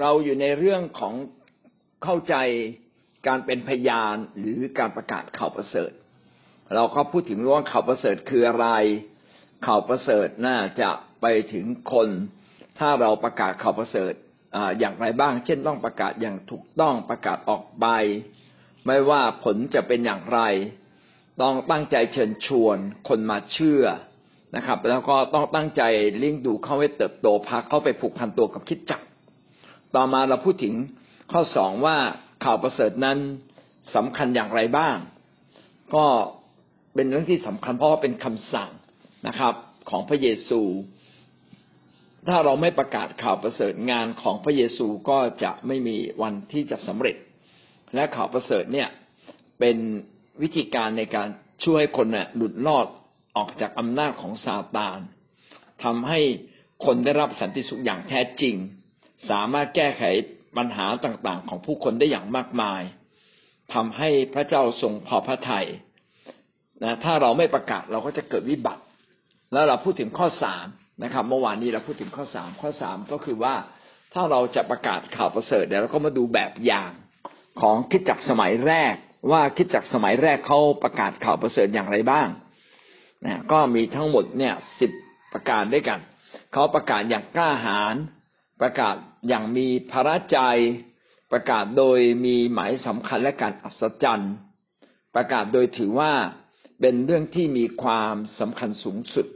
เราอยู่ในเรื่องของเข้าใจการเป็นพยานหรือการประกาศข่าวประเสริฐ เราก็พูดถึงว่าข่าวประเสริฐคืออะไรข่าวประเสริฐน่าจะไปถึงคน ถ้าเราประกาศข่าวประเสริฐอย่างไรบ้าง เช่นต้องประกาศอย่างถูกต้องประกาศออกไป ไม่ว่าผลจะเป็นอย่างไร ต้องตั้งใจเชิญชวน คนมาเชื่อนะครับ แล้วก็ต้องตั้งใจเลี้ยงดูเขาให้เติบโตพาเขาไปผูกพันตัวกับคิดจัก ต่อมาเราพูดถึงข้อสองว่าข่าวประเสริฐนั้นสำคัญอย่างไรบ้าง ก็เป็นเรื่องที่สำคัญเพราะว่าเป็นคำสั่งนะครับ ของพระเยซู ถ้าเราไม่ประกาศข่าวประเสริฐงานของพระเยซูก็จะไม่มีวันที่จะสำเร็จ และข่าวประเสริฐเนี่ยเป็นวิธีการในการช่วยคนเนี่ยหลุดรอดออกจากอำนาจของซาตานทำให้คนได้รับสันติสุขอย่างแท้จริง สามารถแก้ไขปัญหาต่างๆ ของผู้คนได้อย่างมากมายทำให้พระเจ้าทรงพอพระทัยนะถ้าเราไม่ประกาศเราก็จะเกิดวิบัติ แล้วเราพูดถึงข้อสามนะครับ เมื่อวานนี้เราพูดถึงข้อสามข้อสามก็คือว่าถ้าเราจะประกาศข่าวประเสริฐเดี๋ยวเราก็มาดูแบบอย่างของคิดจักสมัยแรก ว่าคิดจักสมัยแรกเขาประกาศข่าวประเสริฐอย่างไรบ้างนะก็มีทั้งหมดเนี่ยสิบประกาศด้วยกันเขาประกาศอย่างกล้าหาญ ประกาศอย่างมีพระใจ ประกาศโดยมีหมายสำคัญและการอัศจรรย์ ประกาศโดยถือว่าเป็นเรื่องที่มีความสำคัญสูงสุด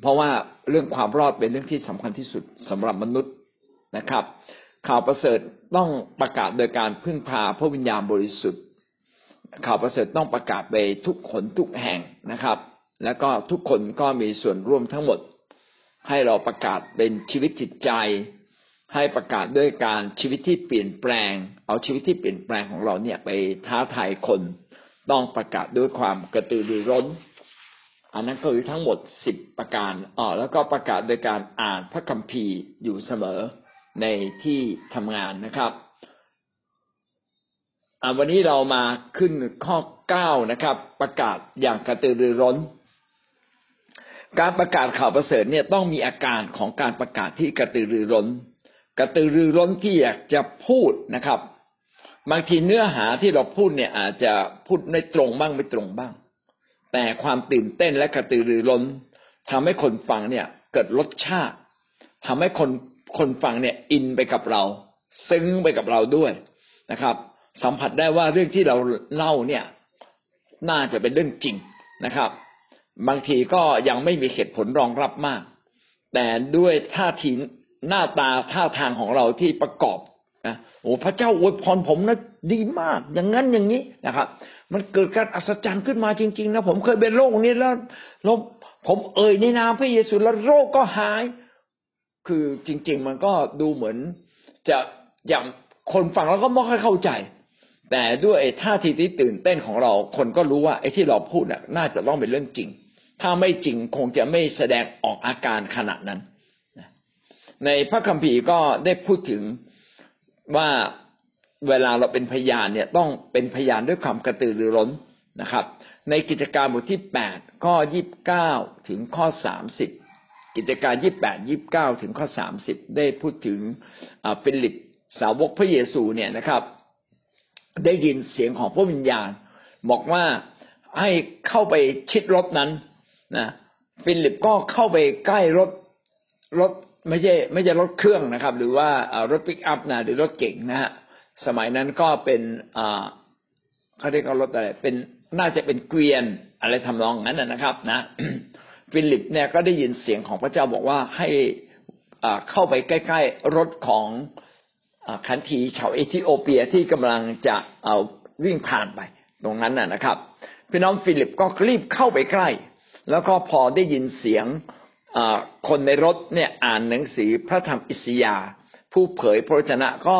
เพราะว่าเรื่องความรอดเป็นเรื่องที่สำคัญที่สุดสำหรับมนุษย์นะครับ ข่าวประเสริฐต้องประกาศโดยการพึ่งพาพระวิญญาณบริสุทธิ์ ข่าวประเสริฐต้องประกาศไปทุกคนทุกแห่งนะครับ แล้วก็ทุกคนก็มีส่วนร่วมทั้งหมด ให้เราประกาศเป็นชีวิตจิตใจ ให้ประกาศด้วยการชีวิตที่เปลี่ยนแปลง เอาชีวิตที่เปลี่ยนแปลงของเราเนี่ยไปท้าทายคน ต้องประกาศด้วยความกระตือรือร้น อันนั้นก็คือทั้งหมดสิบประการอ๋อแล้วก็ประกาศโดยการอ่านพระคัมภีร์อยู่เสมอในที่ทำงานนะครับวันนี้เรามาขึ้นข้อเก้านะครับ ประกาศอย่างกระตือรือร้น การประกาศข่าวประเสริฐเนี่ยต้องมีอาการของการประกาศที่กระตือรือร้น กระตือรือร้นที่อยากจะพูดนะครับ บางทีเนื้อหาที่เราพูดเนี่ยอาจจะพูดไม่ตรงบ้างไม่ตรงบ้าง แต่ความตื่นเต้นและกระตือรือร้นทำให้คนฟังเนี่ยเกิดรสชาติทำให้คนคนฟังเนี่ยอินไปกับเรา ซึ้งไปกับเราด้วยนะครับ สัมผัสได้ว่าเรื่องที่เราเล่าเนี่ย น่าจะเป็นเรื่องจริงนะครับ บางทีก็ยังไม่มีเหตุผลรองรับมาก แต่ด้วยท่าทีหน้าตาท่าทางของเราที่ประกอบนะโอ้พระเจ้าอวยพรผมนะดีมาก อย่างนั้นอย่างนี้นะครับ มันเกิดการอัศจรรย์ขึ้นมาจริง ๆ นะผมเคยเป็นโรคนี้แล้วแล้วผมเอ่ยในนามพระเยซูแล้วโรคก็หาย คือจริง ๆ มันก็ดูเหมือน จะอย่างคนฟังแล้วก็ไม่ค่อยเข้าใจ แต่ด้วยท่าทีที่ตื่นเต้นของเรา คนก็รู้ว่าไอ้ที่เราพูดน่ะ น่าจะต้องเป็นเรื่องจริง ถ้าไม่จริงคงจะไม่แสดงออกอาการขนาดนั้น ในพระคัมภีร์ก็ได้พูดถึงว่าเวลาเราเป็นพยานเนี่ยต้องเป็นพยานด้วยความกระตือรือร้นนะครับ ในกิจการบทที่แปดข้อยี่บเก้าถึงข้อสามสิบกิจการยี่บแปดยี่บเก้าถึงข้อสามสิบได้พูดถึงฟิลิปสาวกพระเยซูเนี่ยนะครับ ได้ยินเสียงของพระวิญญาณ บอกว่าให้เข้าไปชิดรถนั้น นะฟิลิปก็เข้าไปใกล้รถรถไม่ใช่ไม่ใช่รถเครื่องนะครับ หรือว่ารถปิกอัพนะหรือรถเก๋งนะฮะสมัยนั้นก็เป็นเขาเรียกว่ารถอะไร เป็นน่าจะเป็นเกวียนอะไรทำนองนั้นนะครับ นะ ฟิลิปเนี่ยก็ได้ยินเสียงของพระเจ้าบอกว่าให้เข้าไปใกล้ ๆ รถของขันทีชาวเอธิโอเปียที่กำลังจะเอาวิ่งผ่านไป ตรงนั้นนะครับ พี่น้องฟิลิปก็รีบเข้าไปใกล้ แล้วก็พอได้ยินเสียงคนในรถเนี่ยอ่านหนังสือพระธรรมอิสยา ผู้เผยพระชนะก็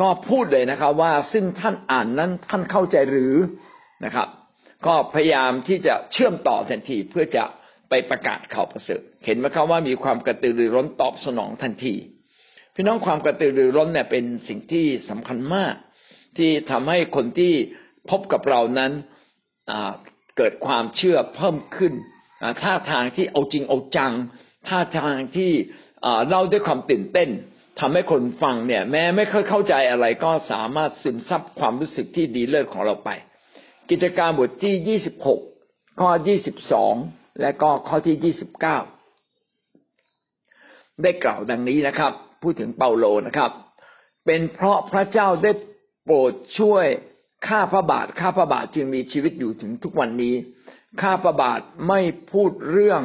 ก็พูดเลยนะครับ ว่าซึ่งท่านอ่านนั้นท่านเข้าใจหรือนะครับ ก็พยายามที่จะเชื่อมต่อทันทีเพื่อจะไปประกาศข่าวประเสริฐเห็นไหมครับว่ามีความกระตือรือร้นตอบสนองทันทีพี่น้องความกระตือรือร้นเนี่ยเป็นสิ่งที่สำคัญมาก ที่ทำให้คนที่พบกับเรานั้น เกิดความเชื่อเพิ่มขึ้นท่าทางที่เอาจริงเอาจังท่าทางที่เล่าด้วยความตื่นเต้นทำให้คนฟังเนี่ย แม้ไม่ค่อยเข้าใจอะไรก็สามารถซึมซับความรู้สึกที่ดีเลิศของเราไป กิจการบทที่ยี่สิบหกข้อยี่สิบสองและก็ข้อที่ยี่สิบเก้าได้กล่าวดังนี้นะครับ พูดถึงเปาโลนะครับ เป็นเพราะพระเจ้าได้โปรดช่วย ข้าพระบาทข้าพระบาทจึงมีชีวิตอยู่ถึงทุกวันนี้ ข้าพระบาทไม่พูดเรื่อง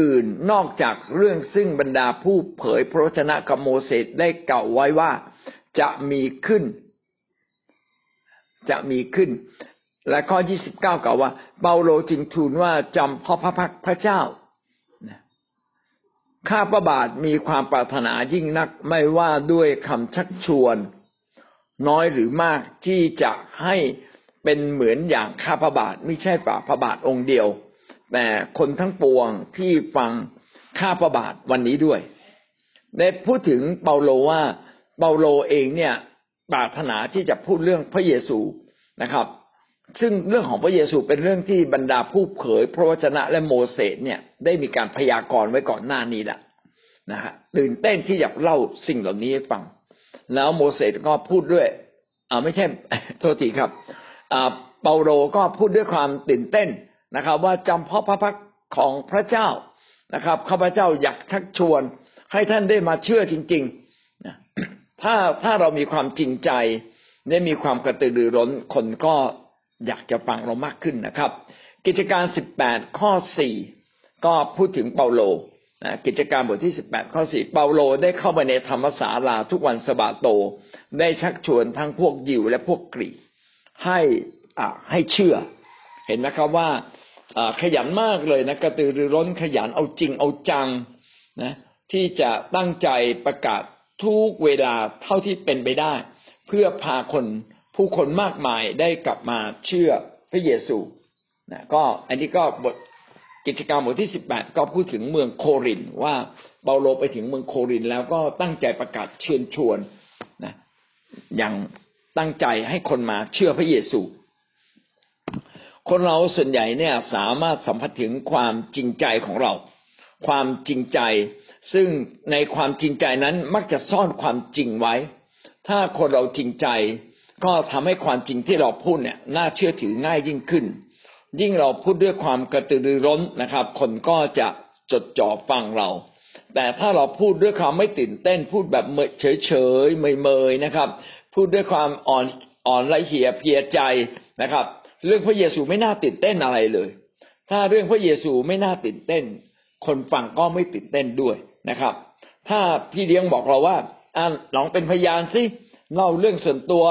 อื่นนอกจากเรื่องซึ่งบรรดาผู้เผยพระวจนะกับโมเสสได้กล่าวไว้ว่าจะมีขึ้น จะมีขึ้น และข้อ29กล่าวว่า เปาโลจึงทูลว่าจำพ่อพระพักพระเจ้าข้าพระบาทมีความปรารถนายิ่งนักไม่ว่าด้วยคำชักชวน น้อยหรือมากที่จะให้เป็นเหมือนอย่างข้าพระบาทไม่ใช่ป่าพระบาทองค์เดียว แต่คนทั้งปวงที่ฟังข้าพระบาทวันนี้ด้วยได้พูดถึงเปาโลว่าเปาโลเองเนี่ยปรารถนาที่จะพูดเรื่องพระเยซูนะครับ ซึ่งเรื่องของพระเยซูเป็นเรื่องที่บรรดาผู้เผย พระวจนะและโมเสสเนี่ยได้มีการพยากรณ์ไว้ก่อนหน้านี้แหละนะฮะตื่นเต้นที่อยากเล่าสิ่งเหล่านี้ให้ฟัง แล้วโมเสสก็พูดด้วยอ่าไม่ใช่โทษทีครับอ่าเปาโลก็พูดด้วยความตื่นเต้นนะครับ ว่าจำเพาะพระพักของพระเจ้านะครับข้าพเจ้าอยากชักชวน ให้ท่านได้มาเชื่อจริงๆถ้าถ้าเรามีความจริงใจได้มีความกระตือรือร้นคนก็อยากจะฟังเรามากขึ้นนะครับ กิจการสิบแปดข้อสี่ก็พูดถึงเปาโล นะกิจการบทที่สิบแปดข้อสี่เปาโลได้เข้าไปในธรรมศาลาทุกวันสบาโต ได้ชักชวนทั้งพวกยิวและพวกกรีกให้อ่าให้เชื่อ เห็นไหมครับว่าขยันมากเลยนะกระตือรือร้นขยันเอาจริงเอาจังนะที่จะตั้งใจประกาศทุกเวลาเท่าที่เป็นไปได้ เพื่อพาคนผู้คนมากมายได้กลับมาเชื่อพระเยซูนะก็อันนี้ก็บท กิจกรรมบทที่สิบแปดก็พูดถึงเมืองโครินว่าเปาโลไปถึงเมืองโครินแล้วก็ตั้งใจประกาศเชิญชวนนะอย่างตั้งใจให้คนมาเชื่อพระเยซู คนเราส่วนใหญ่เนี่ยสามารถสัมผัสถึงความจริงใจของเรา ความจริงใจ ซึ่งในความจริงใจนั้นมักจะซ่อนความจริงไว้ ถ้าคนเราจริงใจ ก็ทำให้ความจริงที่เราพูดเนี่ยน่าเชื่อถือง่ายยิ่งขึ้น ยิ่งเราพูดด้วยความกระตือรือร้นนะครับ คนก็จะจดจ่อฟังเรา แต่ถ้าเราพูดด้วยความไม่ตื่นเต้น พูดแบบเฉยเฉยเมยๆนะครับ พูดด้วยความอ่อนอ่อนละเหียเพียใจนะครับ เรื่องพระเยซูไม่น่าตื่นเต้นอะไรเลย ถ้าเรื่องพระเยซูไม่น่าตื่นเต้น คนฟังก็ไม่ตื่นเต้นด้วยนะครับ ถ้าพี่เลี้ยงบอกเราว่าอ่าลองเป็นพยานสิเล่าเรื่องส่วนตัว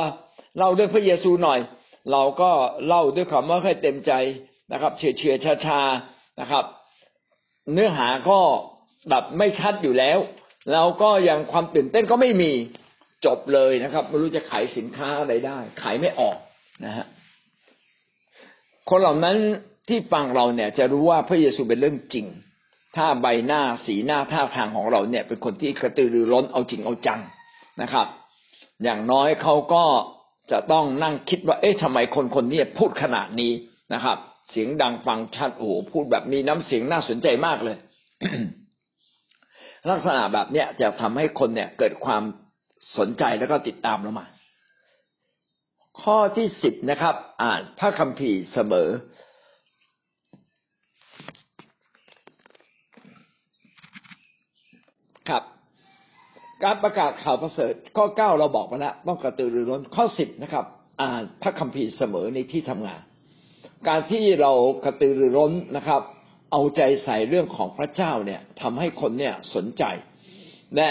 เล่าเรื่องพระเยซูหน่อย เราก็เล่าด้วยความว่าค่อยเต็มใจนะครับ เฉื่อยเฉื่อยชาชานะครับ เนื้อหาก็แบบไม่ชัดอยู่แล้วแล้วก็ยังความตื่นเต้นก็ไม่มีจบเลยนะครับไม่รู้จะขายสินค้าอะไรได้ ขายไม่ออกนะฮะคนเหล่านั้นที่ฟังเราเนี่ย จะรู้ว่าพระเยซูเป็นเรื่องจริง ถ้าใบหน้าสีหน้าท่าทางของเราเนี่ย เป็นคนที่กระตือรือร้นเอาจริงเอาจังนะครับ อย่างน้อยเขาก็ จะต้องนั่งคิดว่า เอ๊ะทำไมคนคนนี้พูดขนาดนี้นะครับ เสียงดังฟังชัดโอ้โหพูดแบบมีน้ำเสียงน่าสนใจมากเลย ลักษณะแบบเนี้ยจะทำให้คนเนี่ย เกิดความสนใจแล้วก็ติดตามเรามา ข้อที่สิบนะครับ อ่านพระคัมภีร์เสมอ ครับ การประกาศข่าวประเสริฐข้อเก้าเราบอกมาแล้วต้องกระตือรือร้นข้อสิบนะครับ อ่านพระคัมภีร์เสมอในที่ทำงาน การที่เรากระตือรือร้นนะครับ เอาใจใส่เรื่องของพระเจ้าเนี่ยทำให้คนเนี่ยสนใจ และ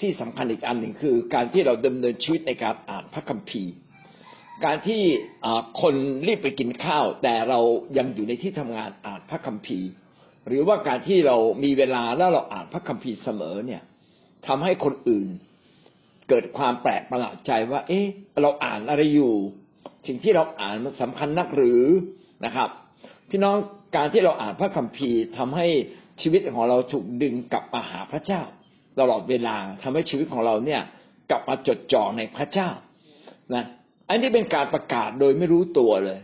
ที่สำคัญอีกอันหนึ่งคือ การที่เราดำเนินชีวิตในการอ่านพระคัมภีร์ การที่คนรีบไปกินข้าว แต่เรายังอยู่ในที่ทำงานอ่านพระคัมภีร์ หรือว่าการที่เรามีเวลาแล้วเราอ่านพระคัมภีร์เสมอเนี่ย ทำให้คนอื่น เกิดความแปลกประหลาดใจว่า เอ๊ะ เราอ่านอะไรอยู่ สิ่งที่เราอ่านมันสำคัญนักหรือนะครับ พี่น้องการที่เราอ่านพระคัมภีร์ทำให้ชีวิตของเราถูกดึงกลับมาหาพระเจ้า ตลอดเวลาทำให้ชีวิตของเราเนี่ยกลับมาจดจ่อในพระเจ้านะอันนี้เป็นการประกาศโดยไม่รู้ตัวเลย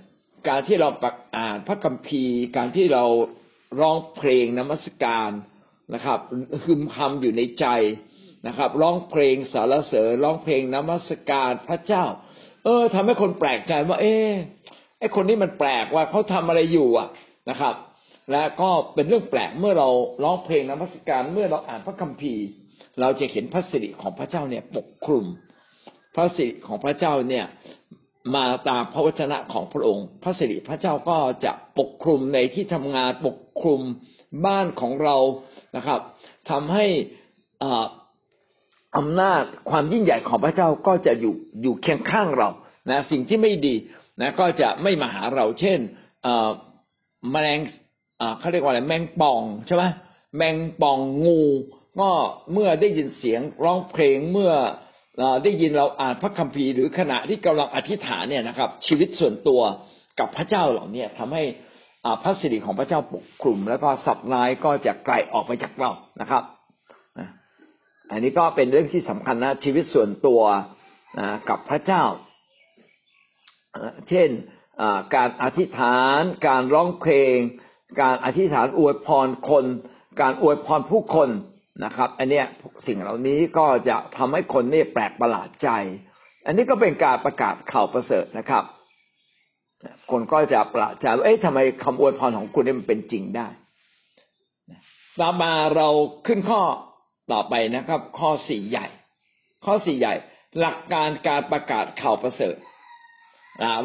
การที่เราอ่านพระคัมภีร์ การที่เราร้องเพลงนมัสการนะครับคึมคำอยู่ในใจ นะครับร้องเพลงสรรเสริญร้องเพลงนมัสการพระเจ้า เออทำให้คนแปลกใจว่า เอ๊ะไอคนนี้มันแปลกว่าเขาทำอะไรอยู่อะนะครับ และก็เป็นเรื่องแปลกเมื่อเราร้องเพลงนมัสการเมื่อเราอ่านพระคัมภีร์ เราจะเห็นพระสิริของพระเจ้าเนี่ยปกคลุม พระสิริของพระเจ้าเนี่ยมาตามพระวจนะของพระองค์ พระสิริพระเจ้าก็จะปกคลุมในที่ทำงานปกคลุมบ้านของเรานะครับทำให้ อำนาจความยิ่งใหญ่ของพระเจ้าก็จะอยู่อยู่เคียงข้างเรานะสิ่งที่ไม่ดีนะก็จะไม่มาหาเรา เช่นแมลงเขาเรียกว่าอะไรแมงป่องใช่ไหมแมงป่องงูก็เมื่อได้ยินเสียงร้องเพลงเมื่อได้ยินเราอ่านพระคัมภีร์หรือขณะที่กำลังอธิษฐานเนี่ยนะครับ ชีวิตส่วนตัวกับพระเจ้าเหล่านี้ทำให้พระสิริของพระเจ้าปกคลุม แล้วก็สับลายก็จะไกลออกไปจากเรานะครับ อันนี้ก็เป็นเรื่องที่สำคัญนะชีวิตส่วนตัวกับพระเจ้า เช่นการอธิษฐาน การร้องเพลง การอธิษฐานอวยพรคน การอวยพรผู้คนนะครับ อันเนี้ยสิ่งเหล่านี้ก็จะทำให้คนนี่แปลกประหลาดใจ อันนี้ก็เป็นการประกาศข่าวประเสริฐนะครับ คนก็จะประหลาดใจว่าเอ๊ะทำไมคำอวยพรของคุณนี่มันเป็นจริงได้ต่อมาเราขึ้นข้อ ต่อไปนะครับ ข้อสี่ใหญ่ ข้อสี่ใหญ่ หลักการการประกาศข่าวประเสริฐ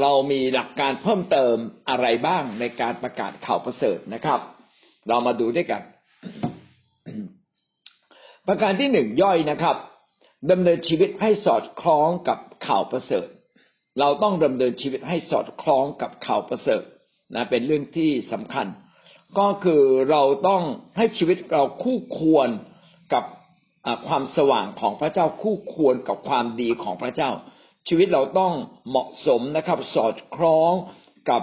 เรามีหลักการเพิ่มเติมอะไรบ้างในการประกาศข่าวประเสริฐนะครับ เรามาดูด้วยกัน ประการที่หนึ่งย่อยนะครับดำเนินชีวิตให้สอดคล้องกับข่าวประเสริฐ เราต้องดำเนินชีวิตให้สอดคล้องกับข่าวประเสริฐนะเป็นเรื่องที่สำคัญ ก็คือเราต้องให้ชีวิตเราคู่ควร กับความสว่างของพระเจ้าคู่ควรกับความดีของพระเจ้า ชีวิตเราต้องเหมาะสมนะครับ สอดคล้องกับ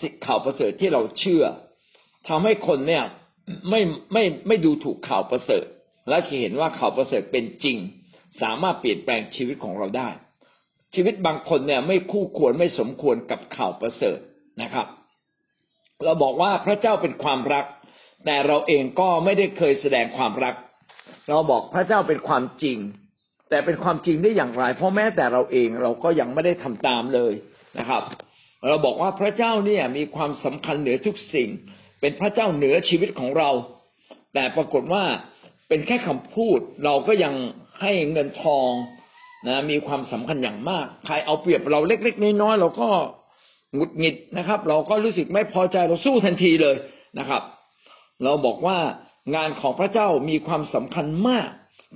สิข่าวประเสริฐที่เราเชื่อทำให้คนเนี่ยไม่ไม่ไม่ดูถูกข่าวประเสริฐ และเห็นว่าข่าวประเสริฐเป็นจริง สามารถเปลี่ยนแปลงชีวิตของเราได้ ชีวิตบางคนเนี่ยไม่คู่ควรไม่สมควรกับข่าวประเสริฐนะครับ เราบอกว่าพระเจ้าเป็นความรัก แต่เราเองก็ไม่ได้เคยแสดงความรัก เราบอกพระเจ้าเป็นความจริง แต่เป็นความจริงได้อย่างไร เพราะแม้แต่เราเองเราก็ยังไม่ได้ทำตามเลยนะครับ เราบอกว่าพระเจ้าเนี่ยมีความสำคัญเหนือทุกสิ่ง เป็นพระเจ้าเหนือชีวิตของเรา แต่ปรากฏว่าเป็นแค่คำพูดเราก็ยังให้เงินทองนะมีความสำคัญอย่างมาก ใครเอาเปรียบเราเล็ก ๆ น้อยๆเราก็หงุดหงิดนะครับ เราก็รู้สึกไม่พอใจเราสู้ทันทีเลยนะครับ เราบอกว่า งานของพระเจ้ามีความสำคัญมาก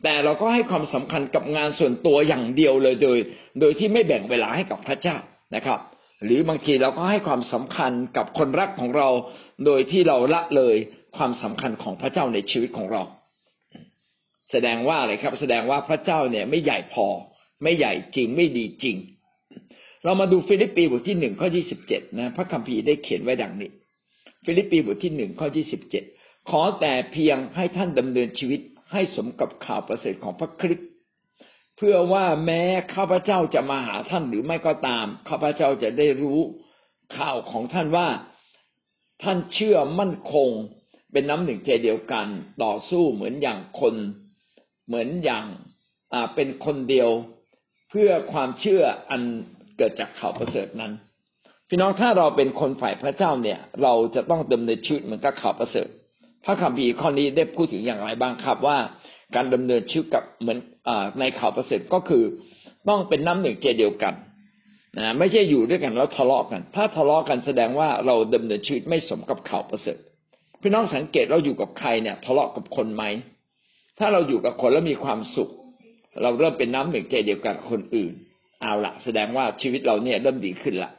แต่เราก็ให้ความสำคัญกับงานส่วนตัวอย่างเดียวเลยโดย โดยที่ไม่แบ่งเวลาให้กับพระเจ้านะครับ หรือบางทีเราก็ให้ความสำคัญกับคนรักของเรา โดยที่เราละเลยความสำคัญของพระเจ้าในชีวิตของเรา แสดงว่าอะไรครับ แสดงว่าพระเจ้าเนี่ยไม่ใหญ่พอ ไม่ใหญ่จริงไม่ดีจริง เรามาดูฟิลิปปีบทที่หนึ่งข้อที่สิบเจ็ดนะ พระคัมภีร์ได้เขียนไว้ดังนี้ ฟิลิปปีบทที่หนึ่งข้อที่สิบเจ็ด ขอแต่เพียงให้ท่านดำเนินชีวิตให้สมกับข่าวประเสริฐของพระคริสต์เพื่อว่าแม้ข้าพเจ้าจะมาหาท่านหรือไม่ก็ตามข้าพเจ้าจะได้รู้ข่าวของท่านว่า ท่านเชื่อมั่นคง เป็นน้ำหนึ่งใจเดียวกัน ต่อสู้เหมือนอย่างคน เหมือนอย่างอ่าเป็นคนเดียว เพื่อความเชื่ออันเกิดจากข่าวประเสริฐนั้น พี่น้องถ้าเราเป็นคนฝ่ายพระเจ้าเนี่ย เราจะต้องดำเนินชีวิตเหมือนกับข่าวประเสริฐ ระคัมภีร์ข้อนี้ได้พูดถึงอย่างไรบ้างครับว่า การดำเนินชีวิตกับเหมือนอในข่าวประเสริฐก็คือ ต้องเป็นน้ำหนึ่งใจเดียวกันนะไม่ใช่อยู่ด้วยกันแล้วทะเลาะกัน ถ้าทะเลาะกันแสดงว่าเราดำเนินชีวิตไม่สมกับข่าวประเสริฐพี่น้องสังเกตเราอยู่กับใครเนี่ย ทะเลาะกับคนไหมถ้าเราอยู่กับคนแล้วมีความสุข เราเริ่มเป็นน้ำหนึ่งใจเดียวกันคนอื่น เอาละแสดงว่าชีวิตเราเนี่ยเริ่มดีขึ้นละ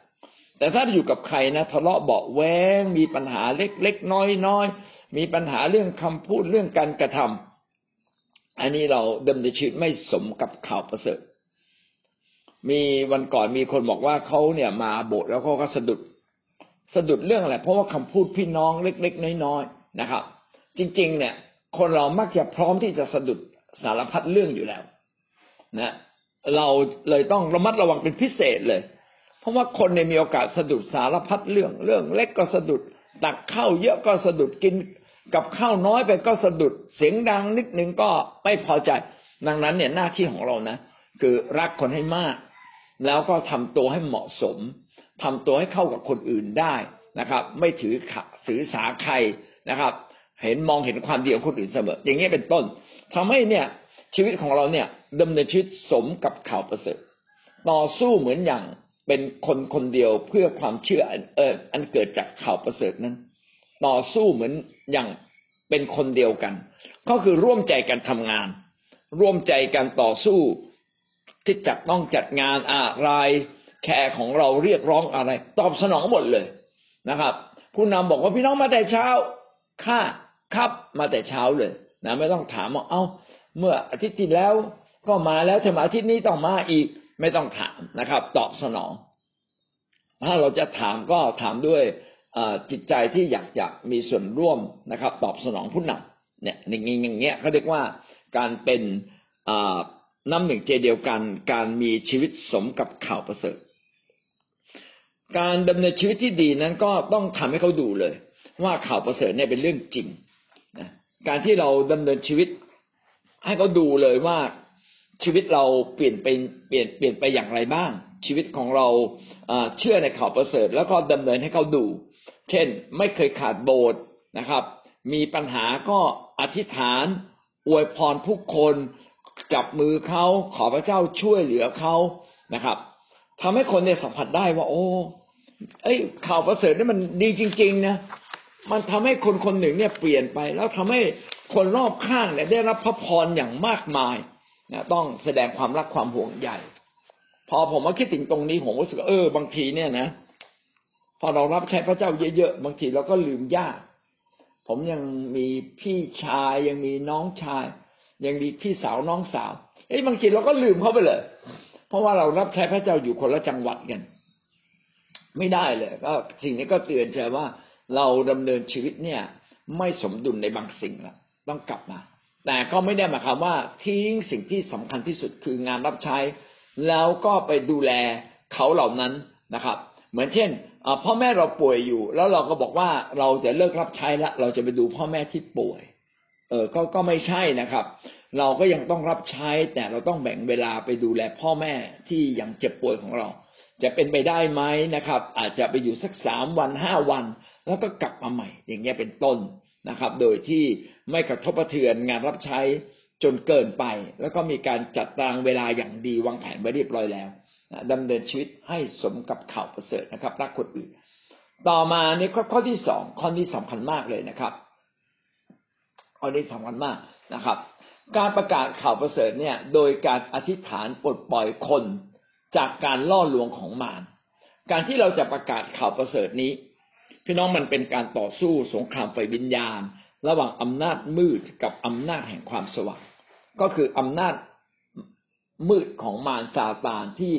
แต่ถ้าอยู่กับใครนะทะเลาะเบาแวงมีปัญหาเล็กๆน้อยๆมีปัญหาเรื่องคำพูดเรื่องการกระทำอันนี้เราดำเนินชีวิตไม่สมกับข่าวประเสริฐ มีวันก่อนมีคนบอกว่าเขาเนี่ยมาโบสถ์แล้วเขาก็สะดุดสะดุดเรื่องอะไรเพราะว่าคำพูดพี่น้องเล็ก ๆ น้อยๆนะครับ จริง ๆ เนี่ย คนเรามักจะพร้อมที่จะสะดุดสารพัดเรื่องอยู่แล้ว นะ เราเลยต้องระมัดระวังเป็นพิเศษเลย เพราะว่าคนเนี่ยมีโอกาสสะดุดสารพัดเรื่องเรื่อง เล็กก็สะดุด ตักข้าวเยอะก็สะดุดกินกับข้าวน้อยไปก็สะดุดเสียงดังนิดนึงก็ไม่พอใจ ดังนั้นเนี่ยหน้าที่ของเรานะ คือรักคนให้มาก แล้วก็ทำตัวให้เหมาะสมทำตัวให้เข้ากับคนอื่นได้นะครับ ไม่ถือขถือสาใครนะครับ เห็นมองเห็นความดีของคนอื่นเสมอ อย่างนี้เป็นต้นทำให้เนี่ยชีวิตของเราเนี่ยดำเนินชีวิตสมกับข่าวประเสริฐต่อสู้เหมือนอย่าง เป็นคนคนเดียวเพื่อความเชื่อเอออันเกิดจากข่าวประเสริฐนั้น ต่อสู้เหมือนอย่างเป็นคนเดียวกัน ก็คือร่วมใจกันทำงาน ร่วมใจกันต่อสู้ ที่จัดต้องจัดงานอะไรแขกของเราเรียกร้องอะไร ตอบสนองหมดเลยนะครับ ผู้นำบอกว่าพี่น้องมาแต่เช้าข้าครับมาแต่เช้าเลยนะไม่ต้องถามว่าเอ้า เมื่ออาทิตย์ที่แล้วก็มาแล้วทำไมอาทิตย์นี้ต้องมาอีก ไม่ต้องถามนะครับ ตอบสนอง ถ้าเราจะถามก็ถามด้วยจิตใจที่อยากจะมีส่วนร่วมนะครับ ตอบสนองผู้นำเนี่ยอย่างเงี้ยเขาเรียกว่าการเป็นน้ำหนึ่งใจเดียวกัน การมีชีวิตสมกับข่าวประเสริฐ การดำเนินชีวิตที่ดีนั้นก็ต้องทำให้เขาดูเลย ว่าข่าวประเสริฐเนี่ยเป็นเรื่องจริงการที่เราดำเนินชีวิต ให้เขาดูเลยว่า ชีวิตเราเปลี่ยนเป็นเปลี่ยนเปลี่ยนไปอย่างไรบ้าง ชีวิตของเราเชื่อในข่าวประเสริฐ แล้วก็ดำเนินให้เขาดู เช่น ไม่เคยขาดโบสถ์นะครับ มีปัญหาก็อธิษฐาน อวยพรผู้คนจับมือเขาขอพระเจ้าช่วยเหลือเขานะครับทำให้คนเนี่ยสัมผัสได้ว่า โอ้เอ้ยข่าวประเสริฐนี่มันดีจริง ๆ นะมันทำให้คนคนหนึ่งเนี่ยเปลี่ยนไป แล้วทำให้คนรอบข้างเนี่ยได้รับพระพรอย่างมากมาย นะต้องแสดงความรักความห่วงใยพอผมมาคิดถึงตรงนี้ผมรู้สึกเออบางทีเนี่ยนะ พอเรารับใช้พระเจ้าเยอะๆบางทีเราก็ลืมญาติผมยังมีพี่ชายยังมีน้องชาย ยังมีพี่สาวน้องสาวเอ้ยบางทีเราก็ลืมเขาไปเลย เพราะว่าเรารับใช้พระเจ้าอยู่คนละจังหวัดกันไม่ได้เลยก็สิ่งนี้ก็เตือนใจว่าเราดำเนินชีวิตเนี่ย ไม่สมดุลในบางสิ่งละต้องกลับมา แต่ก็ไม่ได้หมายความว่าทิ้งสิ่งที่สำคัญที่สุดคืองานรับใช้ แล้วก็ไปดูแลเขาเหล่านั้นนะครับ เหมือนเช่นพ่อแม่เราป่วยอยู่ แล้วเราก็บอกว่าเราจะเลิกรับใช้แล้วเราจะไปดูพ่อแม่ที่ป่วย เออก็ก็ไม่ใช่นะครับ เราก็ยังต้องรับใช้ แต่เราต้องแบ่งเวลาไปดูแลพ่อแม่ที่ยังเจ็บป่วยของเรา จะเป็นไปได้ไหมนะครับ อาจจะไปอยู่สักสามวันห้าวัน แล้วก็กลับมาใหม่ อย่างเงี้ยเป็นต้นนะครับ โดยที่ ไม่กระทบกระเทือนงานรับใช้จนเกินไป แล้วก็มีการจัดตารางเวลาอย่างดีวางแผนไว้เรียบร้อยแล้วดำเนินชีวิตให้สมกับข่าวประเสริฐนะครับ รักคนอื่น ต่อมาในข้อข้อที่สองข้อนี้สำคัญมากเลยนะครับข้อนี้สำคัญมากนะครับ การประกาศข่าวประเสริฐเนี่ย โดยการอธิษฐานปลดปล่อยคนจากการล่อลวงของมารการที่เราจะประกาศข่าวประเสริฐนี้ พี่น้องมันเป็นการต่อสู้สงครามไฟวิญญาณ ระหว่างอำนาจมืดกับอำนาจแห่งความสว่าง ก็คืออำนาจมืดของมารซาตานที่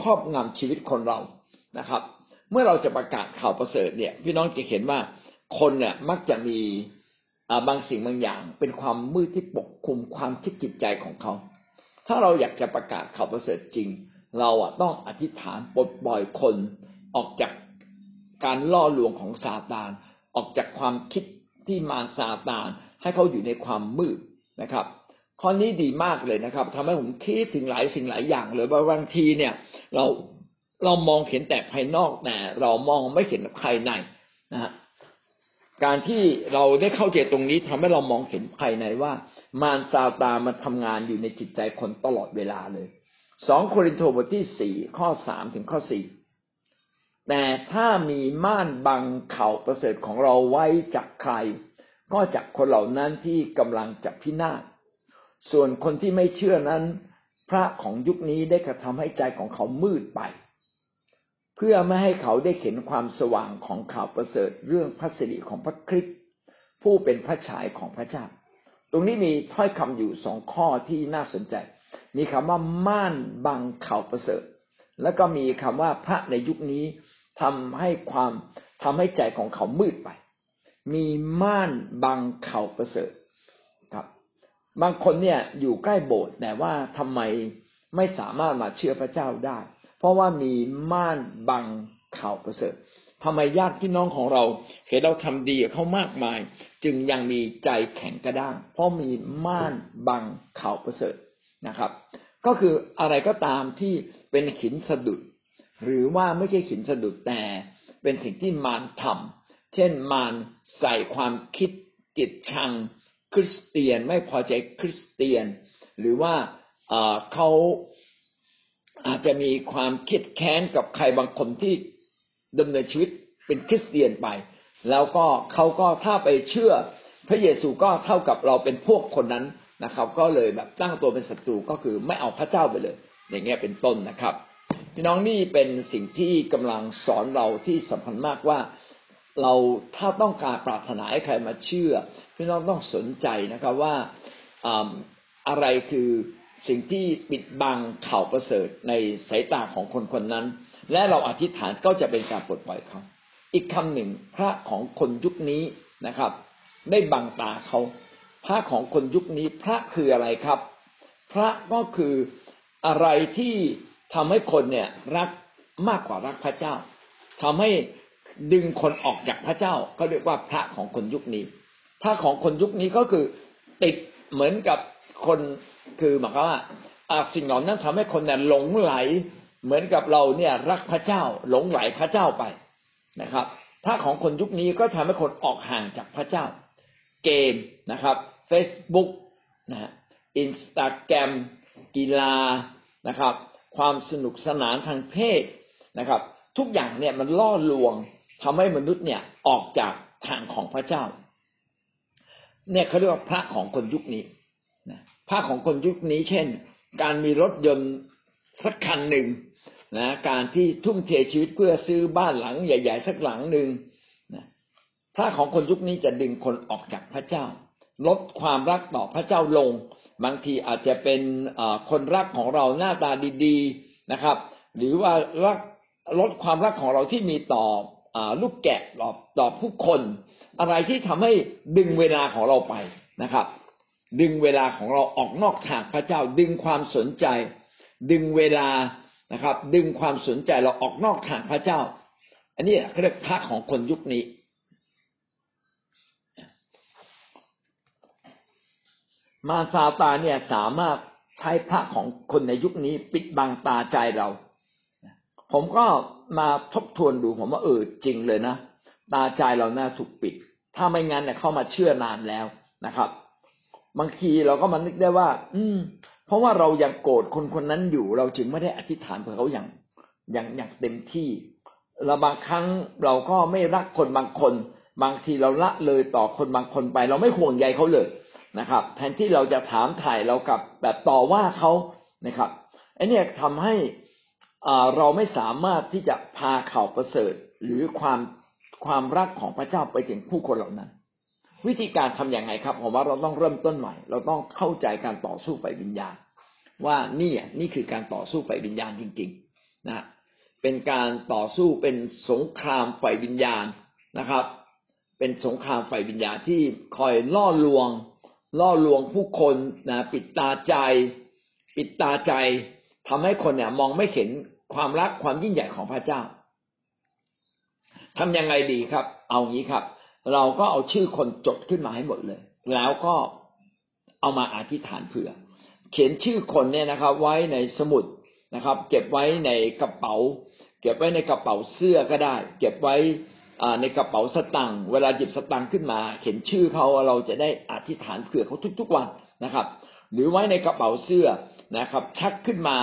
ครอบงำชีวิตคนเรานะครับ เมื่อเราจะประกาศข่าวประเสริฐเนี่ย พี่น้องจะเห็นว่าคนเนี่ยมักจะมีบางสิ่งบางอย่าง เป็นความมืดที่ปกคลุมความคิดจิตใจของเขา ถ้าเราอยากจะประกาศข่าวประเสริฐจริง เราอะต้องอธิษฐานปลดปล่อยคนออกจากการล่อลวงของซาตานออกจากความคิด ที่มารซาตาน ให้เขาอยู่ในความมืดนะครับข้อนี้ดีมากเลยนะครับทำให้ผมคิดถึงหลายสิ่งหลายอย่างเลยบางทีเนี่ย เราเรามองเห็นแต่ภายนอกแต่เรามองไม่เห็นภายในนะฮะการที่เราได้เข้าใจตรงนี้ทำให้เรามองเห็นภายในว่า มารซาตานมาทำงานอยู่ในจิตใจคนตลอดเวลาเลยสองโครินธ์บทที่สี่ข้อสามถึงข้อสี่ แต่ถ้ามีม่านบังเข่าประเสริฐของเราไว้จากใคร ก็จากคนเหล่านั้นที่กำลังจะพินาศส่วนคนที่ไม่เชื่อนั้น พระของยุคนี้ได้กระทำให้ใจของเขามืดไป เพื่อไม่ให้เขาได้เห็นความสว่างของข่าวประเสริฐเรื่องพระสิริของพระคริสต์ผู้เป็นพระฉายของพระเจ้า ตรงนี้มีถ้อยคำอยู่สองข้อที่น่าสนใจ มีคำว่าม่านบังข่าวประเสริฐ แล้วก็มีคำว่าพระในยุคนี้ ทำให้ความทำให้ใจของเขามืดไป มีม่านบังเขาประเสริฐครับ บางคนเนี่ยอยู่ใกล้โบสถ์แต่ว่าทำไมไม่สามารถมาเชื่อพระเจ้าได้ เพราะว่ามีม่านบังเขาประเสริฐทำไมญาติพี่น้องของเรา เห็นเราทำดีกับเขามากมาย จึงยังมีใจแข็งกระด้าง เพราะมีม่านบังเขาประเสริฐนะครับ ก็คืออะไรก็ตามที่เป็นหินสะดุด หรือว่าไม่ใช่หินสะดุดแต่เป็นสิ่งที่มารทำเช่นมารใส่ความคิดกิดชังคริสเตียนไม่พอใจคริสเตียน หรือว่าเขาอาจจะมีความคิดแค้นกับใครบางคนที่ดำเนินชีวิตเป็นคริสเตียนไป แล้วก็เขาก็ถ้าไปเชื่อ พระเยซูก็เท่ากับเราเป็นพวกคนนั้นนะครับ ก็เลยแบบตั้งตัวเป็นศัตรูก็คือไม่เอาพระเจ้าไปเลย อย่างเงี้ยเป็นต้นนะครับ พี่น้องนี่เป็นสิ่งที่กำลังสอนเราที่สำคัญมากว่า เราถ้าต้องการปรารถนาให้ใครมาเชื่อ พี่น้องต้องสนใจนะครับว่าอะไรคือสิ่งที่ปิดบังข่าวประเสริฐในสายตาของคนคนนั้น และเราอธิษฐานก็จะเป็นการปลดปล่อยเขาอีกคำหนึ่งพระของคนยุคนี้นะครับ ได้บังตาเขา พระของคนยุคนี้พระคืออะไรครับ พระก็คืออะไรที่ ทำให้คนเนี่ยรักมากกว่ารักพระเจ้าทำให้ดึงคนออกจากพระเจ้าก็เรียกว่าพระของคนยุคนี้ พระของคนยุคนี้ก็คือติดเหมือนกับคนคือหมายความว่าสิ่งเหล่านั้นทำให้คนเนี่ยหลงไหล เหมือนกับเราเนี่ยรักพระเจ้า หลงไหลพระเจ้าไปนะครับ พระของคนยุคนี้ก็ทำให้คนออกห่างจากพระเจ้า เกมนะครับ Facebook นะฮะอินสตาแกรมกีฬานะครับ ความสนุกสนานทางเพศนะครับ ทุกอย่างเนี่ยมันล่อลวงทำให้มนุษย์เนี่ยออกจากทางของพระเจ้า เนี่ยเขาเรียกว่าพระของคนยุคนี้นะพระของคนยุคนี้ เช่น การมีรถยนต์สักคันหนึ่งนะการที่ทุ่มเทชีวิตเพื่อซื้อบ้านหลัง ใหญ่ ๆ สักหลังหนึ่งนะพระของคนยุคนี้จะดึงคนออกจากพระเจ้า ลดความรักต่อพระเจ้าลง บางทีอาจจะเป็นคนรักของเราหน้าตาดีๆนะครับ หรือว่ารักลดความรักของเราที่มีต่อลูกแกะต่อต่อผู้คน อะไรที่ทำให้ดึงเวลาของเราไปนะครับ ดึงเวลาของเราออกนอกทางพระเจ้า ดึงความสนใจ ดึงเวลานะครับ ดึงความสนใจเราออกนอกทางพระเจ้า อันนี้เขาเรียกพระของคนยุคนี้ มาซาตาเนี่ยสามารถใช้พระของคนในยุคนี้ปิดบังตาใจเรา ผมก็มาทบทวนดูผมว่าเออจริงเลยนะตาใจเราน่าถูกปิด ถ้าไม่งั้นเนี่ยเข้ามาเชื่อนานแล้วนะครับ บางทีเราก็มานึกได้ว่า อืม เพราะว่าเรายังโกรธคนคนนั้นอยู่ เราจึงไม่ได้อธิษฐานเพื่อเขาอย่างอย่างอย่างเต็มที่เราบางครั้งเราก็ไม่รักคนบางคน บางทีเราละเลยต่อคนบางคนไป เราไม่ห่วงใยเขาเลย นะครับ แทนที่เราจะถามถ่ายเรากับแบบต่อว่าเขานะครับไอ้นี่ทำให้เราไม่สามารถที่จะพาข่าวประเสริฐ หรือความความรักของพระเจ้าไปถึงผู้คนเหล่านั้น วิธีการทํำอย่างไงครับผมว่าเราต้องเริ่มต้นใหม่ เราต้องเข้าใจการต่อสู้ไปวิญญาณ ว่านี่นี่คือการต่อสู้ไปวิญญาณจริง ๆนะเป็นการต่อสู้เป็นสงครามไฟวิญญาณนะครับ เป็นสงครามไฟวิญญาณที่คอยล่อลวง ล่อลวงผู้คนนะปิดตาใจ ปิดตาใจทำให้คนเนี่ย มองไม่เห็นความรักความยิ่งใหญ่ของพระเจ้าทำยังไงดีครับ เอางี้ครับ เราก็เอาชื่อคนจดขึ้นมาให้หมดเลย แล้วก็เอามาอธิษฐานเผื่อ เขียนชื่อคนเนี่ยนะครับ ไว้ในสมุดนะครับ เก็บไว้ในกระเป๋า เก็บไว้ในกระเป๋าเสื้อก็ได้ เก็บไว้ ในกระเป๋าสตังค์เวลาหยิบสตังค์ขึ้นมาเขียนชื่อเขาเราจะได้อธิษฐานเผื่อเขาทุก ๆวันนะครับ หรือไว้ในกระเป๋าเสื้อนะครับ ชักขึ้นมา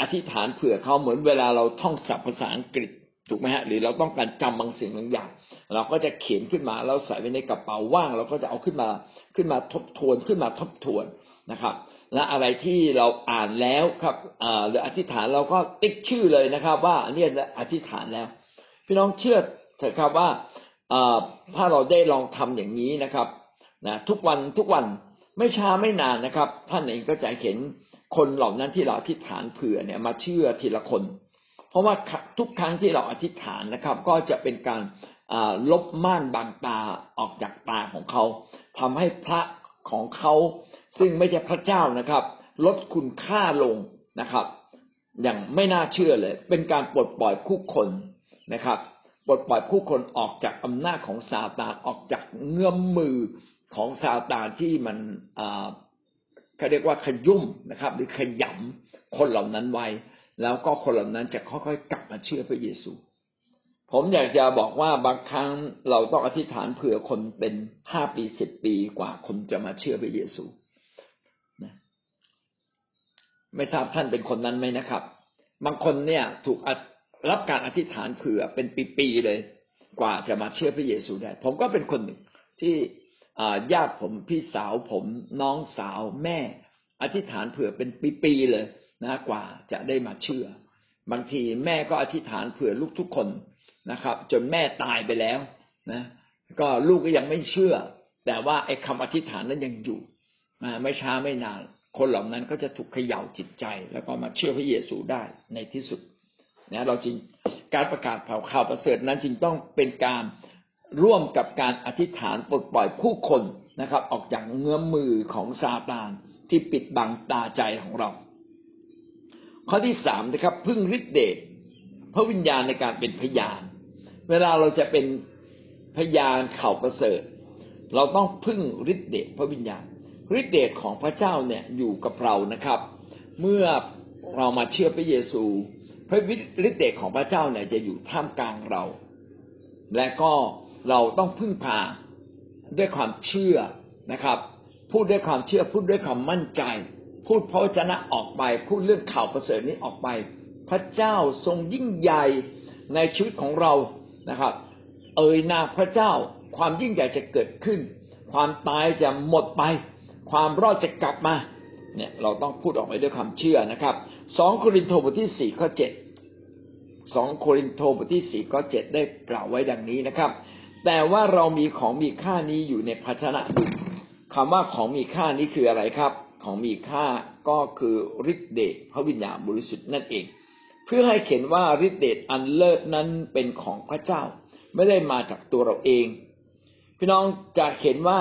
อธิษฐานเผื่อเขาเหมือนเวลาเราท่องศัพท์ภาษาอังกฤษถูกไหมฮะหรือเราต้องการจำบางสิ่งบางอย่าง เราก็จะเขียนขึ้นมาแล้วใส่ไว้ในกระเป๋าว่าง เราก็จะเอาขึ้นมาขึ้นมาทบทวนขึ้นมาทบทวนนะครับ และอะไรที่เราอ่านแล้วครับหรืออธิษฐานเราก็ติ๊กชื่อเลยนะครับ ว่าอันนี้อธิษฐานแล้วพี่น้องเชื่อ เถอะครับว่าถ้าเราได้ลองทำอย่างนี้นะครับนะทุกวันทุกวันไม่ช้าไม่นานนะครับ ท่านเองก็จะเห็นคนเหล่านั้นที่เราอธิษฐานเผื่อเนี่ยมาเชื่อทีละคน เพราะว่าทุกครั้งที่เราอธิษฐานนะครับ ก็จะเป็นการลบม่านบางตาออกจากตาของเขาทำให้พระของเขาซึ่งไม่ใช่พระเจ้านะครับ ลดคุณค่าลงนะครับ อย่างไม่น่าเชื่อเลย เป็นการปลดปล่อยคู่คนนะครับ ปลดปล่อยคู่คนออกจากอำนาจของซาตานออกจากเงื้อมมือของซาตานที่มันเขาเรียกว่าขยุ่มนะครับ หรือขยำคนเหล่านั้นไว้ แล้วก็คนเหล่านั้นจะค่อยๆกลับมาเชื่อพระเยซู ผมอยากจะบอกว่าบางครั้งเราต้องอธิษฐานเผื่อคนเป็นห้าปีสิบปีกว่าคนจะมาเชื่อพระเยซูไม่ทราบท่านเป็นคนนั้นไหมนะครับ บางคนเนี่ยถูก รับการอธิษฐานเผื่อเป็นปีๆเลย กว่าจะมาเชื่อพระเยซูได้ ผมก็เป็นคนหนึ่งที่ญาติผมพี่สาวผมน้องสาวแม่ อธิษฐานเผื่อเป็นปีๆเลยนะกว่าจะได้มาเชื่อ บางทีแม่ก็อธิษฐานเผื่อลูกทุกคนนะครับ จนแม่ตายไปแล้วนะ ก็ลูกก็ยังไม่เชื่อ แต่ว่าไอ้คำอธิษฐานนั้นยังอยู่ไม่ช้าไม่นาน คนเหล่านั้นก็จะถูกเขย่าจิตใจ แล้วก็มาเชื่อพระเยซูได้ในที่สุด นะเราจริงการประกาศเผาข่าวประเสริฐนั้นจึงต้องเป็นการร่วมกับการอธิษฐานปลดปล่อยผู้คนนะครับ ออกจากเงื้อมมือของซาตานที่ปิดบังตาใจของเรา ข้อที่สามนะครับ พึ่งฤทธิเดชพระวิญญาณในการเป็นพยาน เวลาเราจะเป็นพยานข่าวประเสริฐ เราต้องพึ่งฤทธิเดชพระวิญญาณฤทธิเดชของพระเจ้าเนี่ยอยู่กับเรานะครับ เมื่อเรามาเชื่อพระเยซู พระฤทธิเดชของพระเจ้าเนี่ยจะอยู่ท่ามกลางเรา และก็เราต้องพึ่งพาด้วยความเชื่อนะครับ พูดด้วยความเชื่อพูดด้วยความมั่นใจ พูดพระวจนะออกไป พูดเรื่องข่าวประเสริฐนี้ออกไป พระเจ้าทรงยิ่งใหญ่ในชีวิตของเรานะครับ เอ่ยนาพระเจ้าความยิ่งใหญ่จะเกิดขึ้น ความตายจะหมดไป ความรอดจะกลับมาเนี่ยเราต้องพูดออกไปด้วยความเชื่อนะครับ สองโครินโตบทที่สี่ข้อเจ็ดสองโครินโตบทที่สี่ข้อเจ็ดได้กล่าวไว้ดังนี้นะครับ แต่ว่าเรามีของมีค่านี้อยู่ในภาชนะดินคำว่าของมีค่านี้คืออะไรครับ ของมีค่าก็คือฤทธิเดชพระวิญญาณบริสุทธิ์นั่นเอง เพื่อให้เห็นว่าฤทธิเดชอันเลิศนั้นเป็นของพระเจ้า ไม่ได้มาจากตัวเราเอง พี่น้องจะเห็นว่า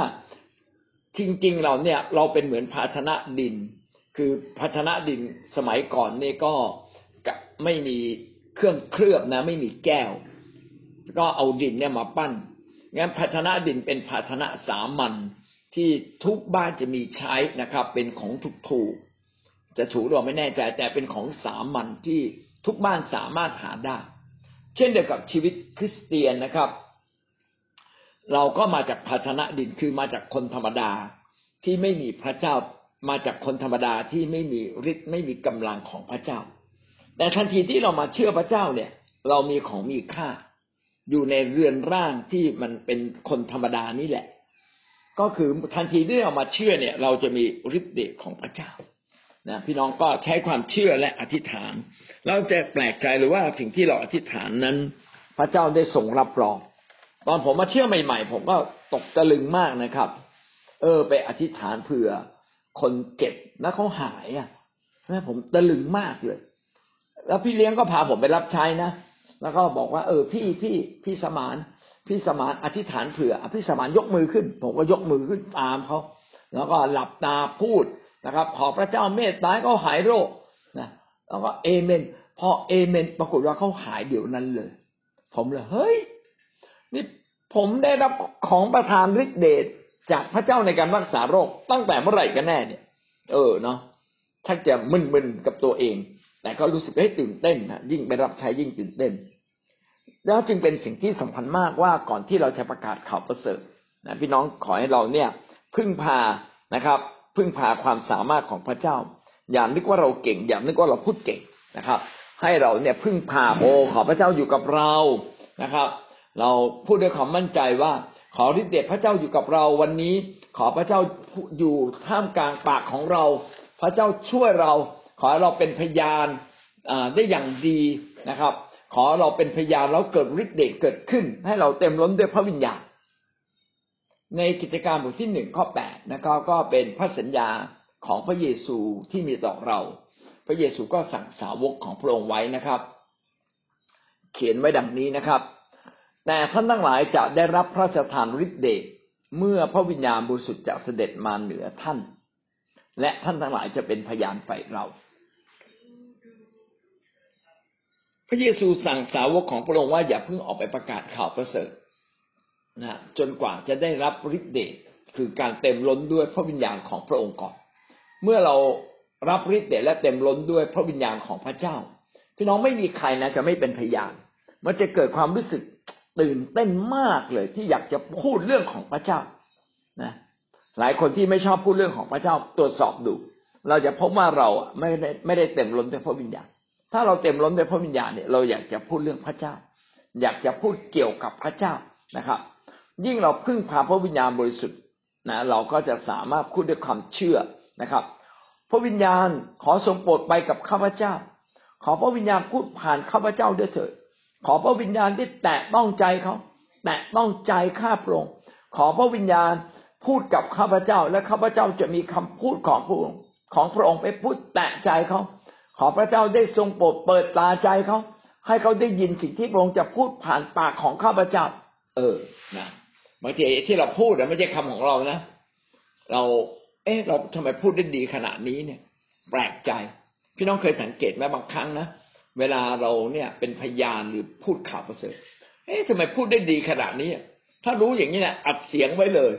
จริงๆเราเนี่ยเราเป็นเหมือนภาชนะดิน คือภาชนะดินสมัยก่อนนี่ก็ไม่มีเครื่องเคลือบนะ ไม่มีแก้ว ก็เอาดินเนี่ยมาปั้นงั้นภาชนะดินเป็นภาชนะสามัญที่ทุกบ้านจะมีใช้นะครับ เป็นของถูกๆจะถูกเราไม่แน่ใจ แต่เป็นของสามัญที่ทุกบ้านสามารถหาได้ เช่นเดียวกับชีวิตคริสเตียนนะครับ เราก็มาจากภาชนะดินคือมาจากคนธรรมดาที่ไม่มีพระเจ้า มาจากคนธรรมดาที่ไม่มีฤทธิ์ไม่มีกำลังของพระเจ้า แต่ทันทีที่เรามาเชื่อพระเจ้าเนี่ย เรามีของมีค่า อยู่ในเรือนร่างที่มันเป็นคนธรรมดานี่แหละ ก็คือทันทีที่เรามาเชื่อเนี่ย เราจะมีฤทธิ์เดชของพระเจ้านะพี่น้องก็ใช้ความเชื่อและอธิษฐาน เราจะแปลกใจหรือว่าสิ่งที่เราอธิษฐานนั้น พระเจ้าได้ทรงรับรอง ตอนผมมาเชื่อใหม่ ๆ ผมก็ตกตะลึงมากนะครับ เออ ไปอธิษฐานเผื่อ คนเจ็บแล้วเขาหายอะแม่ผมตะลึงมากเลย แล้วพี่เลี้ยงก็พาผมไปรับใช้นะแล้วก็บอกว่า เออพี่พี่พี่สมาน พี่สมานอธิษฐานเผื่อพี่สมานยกมือขึ้น ผมก็ยกมือขึ้นตามเขาแล้วก็หลับตาพูดนะครับ ขอพระเจ้าเมตตาเขาหายโรคนะแล้วก็เอเมน พอเอเมน ปรากฏว่าเขาหายเดี๋ยวนั้นเลย ผมเลยเฮ้ยนี่ผมได้รับของประทานฤทธิเดช จากพระเจ้าในการรักษาโรคตั้งแต่เมื่อไหร่กันแน่เนี่ย เออเนาะชักจะมึนๆกับตัวเอง แต่ก็รู้สึกให้ตื่นเต้นนะยิ่งไปรับใช้ยิ่งตื่นเต้น แล้วจึงเป็นสิ่งที่สำคัญมากว่าก่อนที่เราจะประกาศข่าวประเสริฐนะพี่น้องขอให้เราเนี่ย พึ่งพานะครับ พึ่งพาความสามารถของพระเจ้า อย่านึกว่าเราเก่ง อย่านึกว่าเราพูดเก่งนะครับ ให้เราเนี่ยพึ่งพาโอ้ขอพระเจ้าอยู่กับเรานะครับ เราพูดด้วยความมั่นใจว่า ขอฤทธิ์เดชพระเจ้าอยู่กับเราวันนี้ ขอพระเจ้าอยู่ท่ามกลางปากของเรา พระเจ้าช่วยเรา ขอเราเป็นพยานได้อย่างดีนะครับ ขอเราเป็นพยานแล้วเกิดฤทธิ์เดชเกิดขึ้น ให้เราเต็มล้นด้วยพระวิญญาณในกิจการบทที่หนึ่งข้อแปดนะครับก็เป็นพระสัญญาของพระเยซูที่มีต่อเรา พระเยซูก็สั่งสาวกของพระองค์ไว้นะครับ เขียนไว้ดังนี้นะครับ แต่ท่านทั้งหลายจะได้รับพระราชทานฤทธิ์เดชเมื่อพระวิญญาณบริสุทธิ์จะเสด็จมาเหนือท่าน และท่านทั้งหลายจะเป็นพยานฝ่เรา พระเยซูสั่งสาวกของพระองค์ว่าอย่าเพิ่งออกไปประกาศข่าวประเสริฐนะจนกว่าจะได้รับฤทธิ์เดชคือการเต็มล้นด้วยพระวิญญาณของพระองค์ก่อนเมื่อเรารับฤทธิ์เดชและเต็มล้นด้วยพระวิญญาณของพระเจ้า พี่น้องไม่มีใครนะจะไม่เป็นพยาน มันจะเกิดความรู้สึก ตื่นเต้นมากเลยที่อยากจะพูดเรื่องของพระเจ้านะหลายคนที่ไม่ชอบพูดเรื่องของพระเจ้าตรวจสอบดู เราจะพบว่าเราไม่ได้ไม่ได้เต็มล้นด้วยพระวิญญาณ ถ้าเราเต็มล้นด้วยพระวิญญาณเนี่ยเราอยากจะพูดเรื่องพระเจ้า อยากจะพูดเกี่ยวกับพระเจ้านะครับ ยิ่งเราพึ่งพาพระวิญญาณบริสุทธิ์นะเราก็จะสามารถพูดด้วยความเชื่อนะครับ พระวิญญาณขอทรงโปรดไปกับข้าพเจ้า ขอพระวิญญาณพูดผ่านข้าพเจ้าด้วยเถิด ขอพระวิญญาณที่แตะต้องใจเขาแตะต้องใจข้าพระองค์ขอพระวิญญาณพูดกับข้าพเจ้า และข้าพเจ้าจะมีคำพูดของพระองค์ของพระองค์ไปพูดแตะใจเขาขอพระเจ้าได้ทรงโปรดเปิดตาใจเขาให้เขาได้ยินสิ่งที่พระองค์จะพูดผ่านปากของข้าพเจ้า เออนะบางทีที่เราพูดไม่ใช่คำของเรานะ เรา เอ๊ะ เราทำไมพูดได้ดีขนาดนี้เนี่ย แปลกใจ พี่น้องเคยสังเกตไหมบางครั้งนะ เวลาเราเนี่ยเป็นพยานหรือพูดข่าวประเสริฐเอ๊ะทำไมพูดได้ดีขนาดนี้ ถ้ารู้อย่างนี้นะอัดเสียงไว้เลย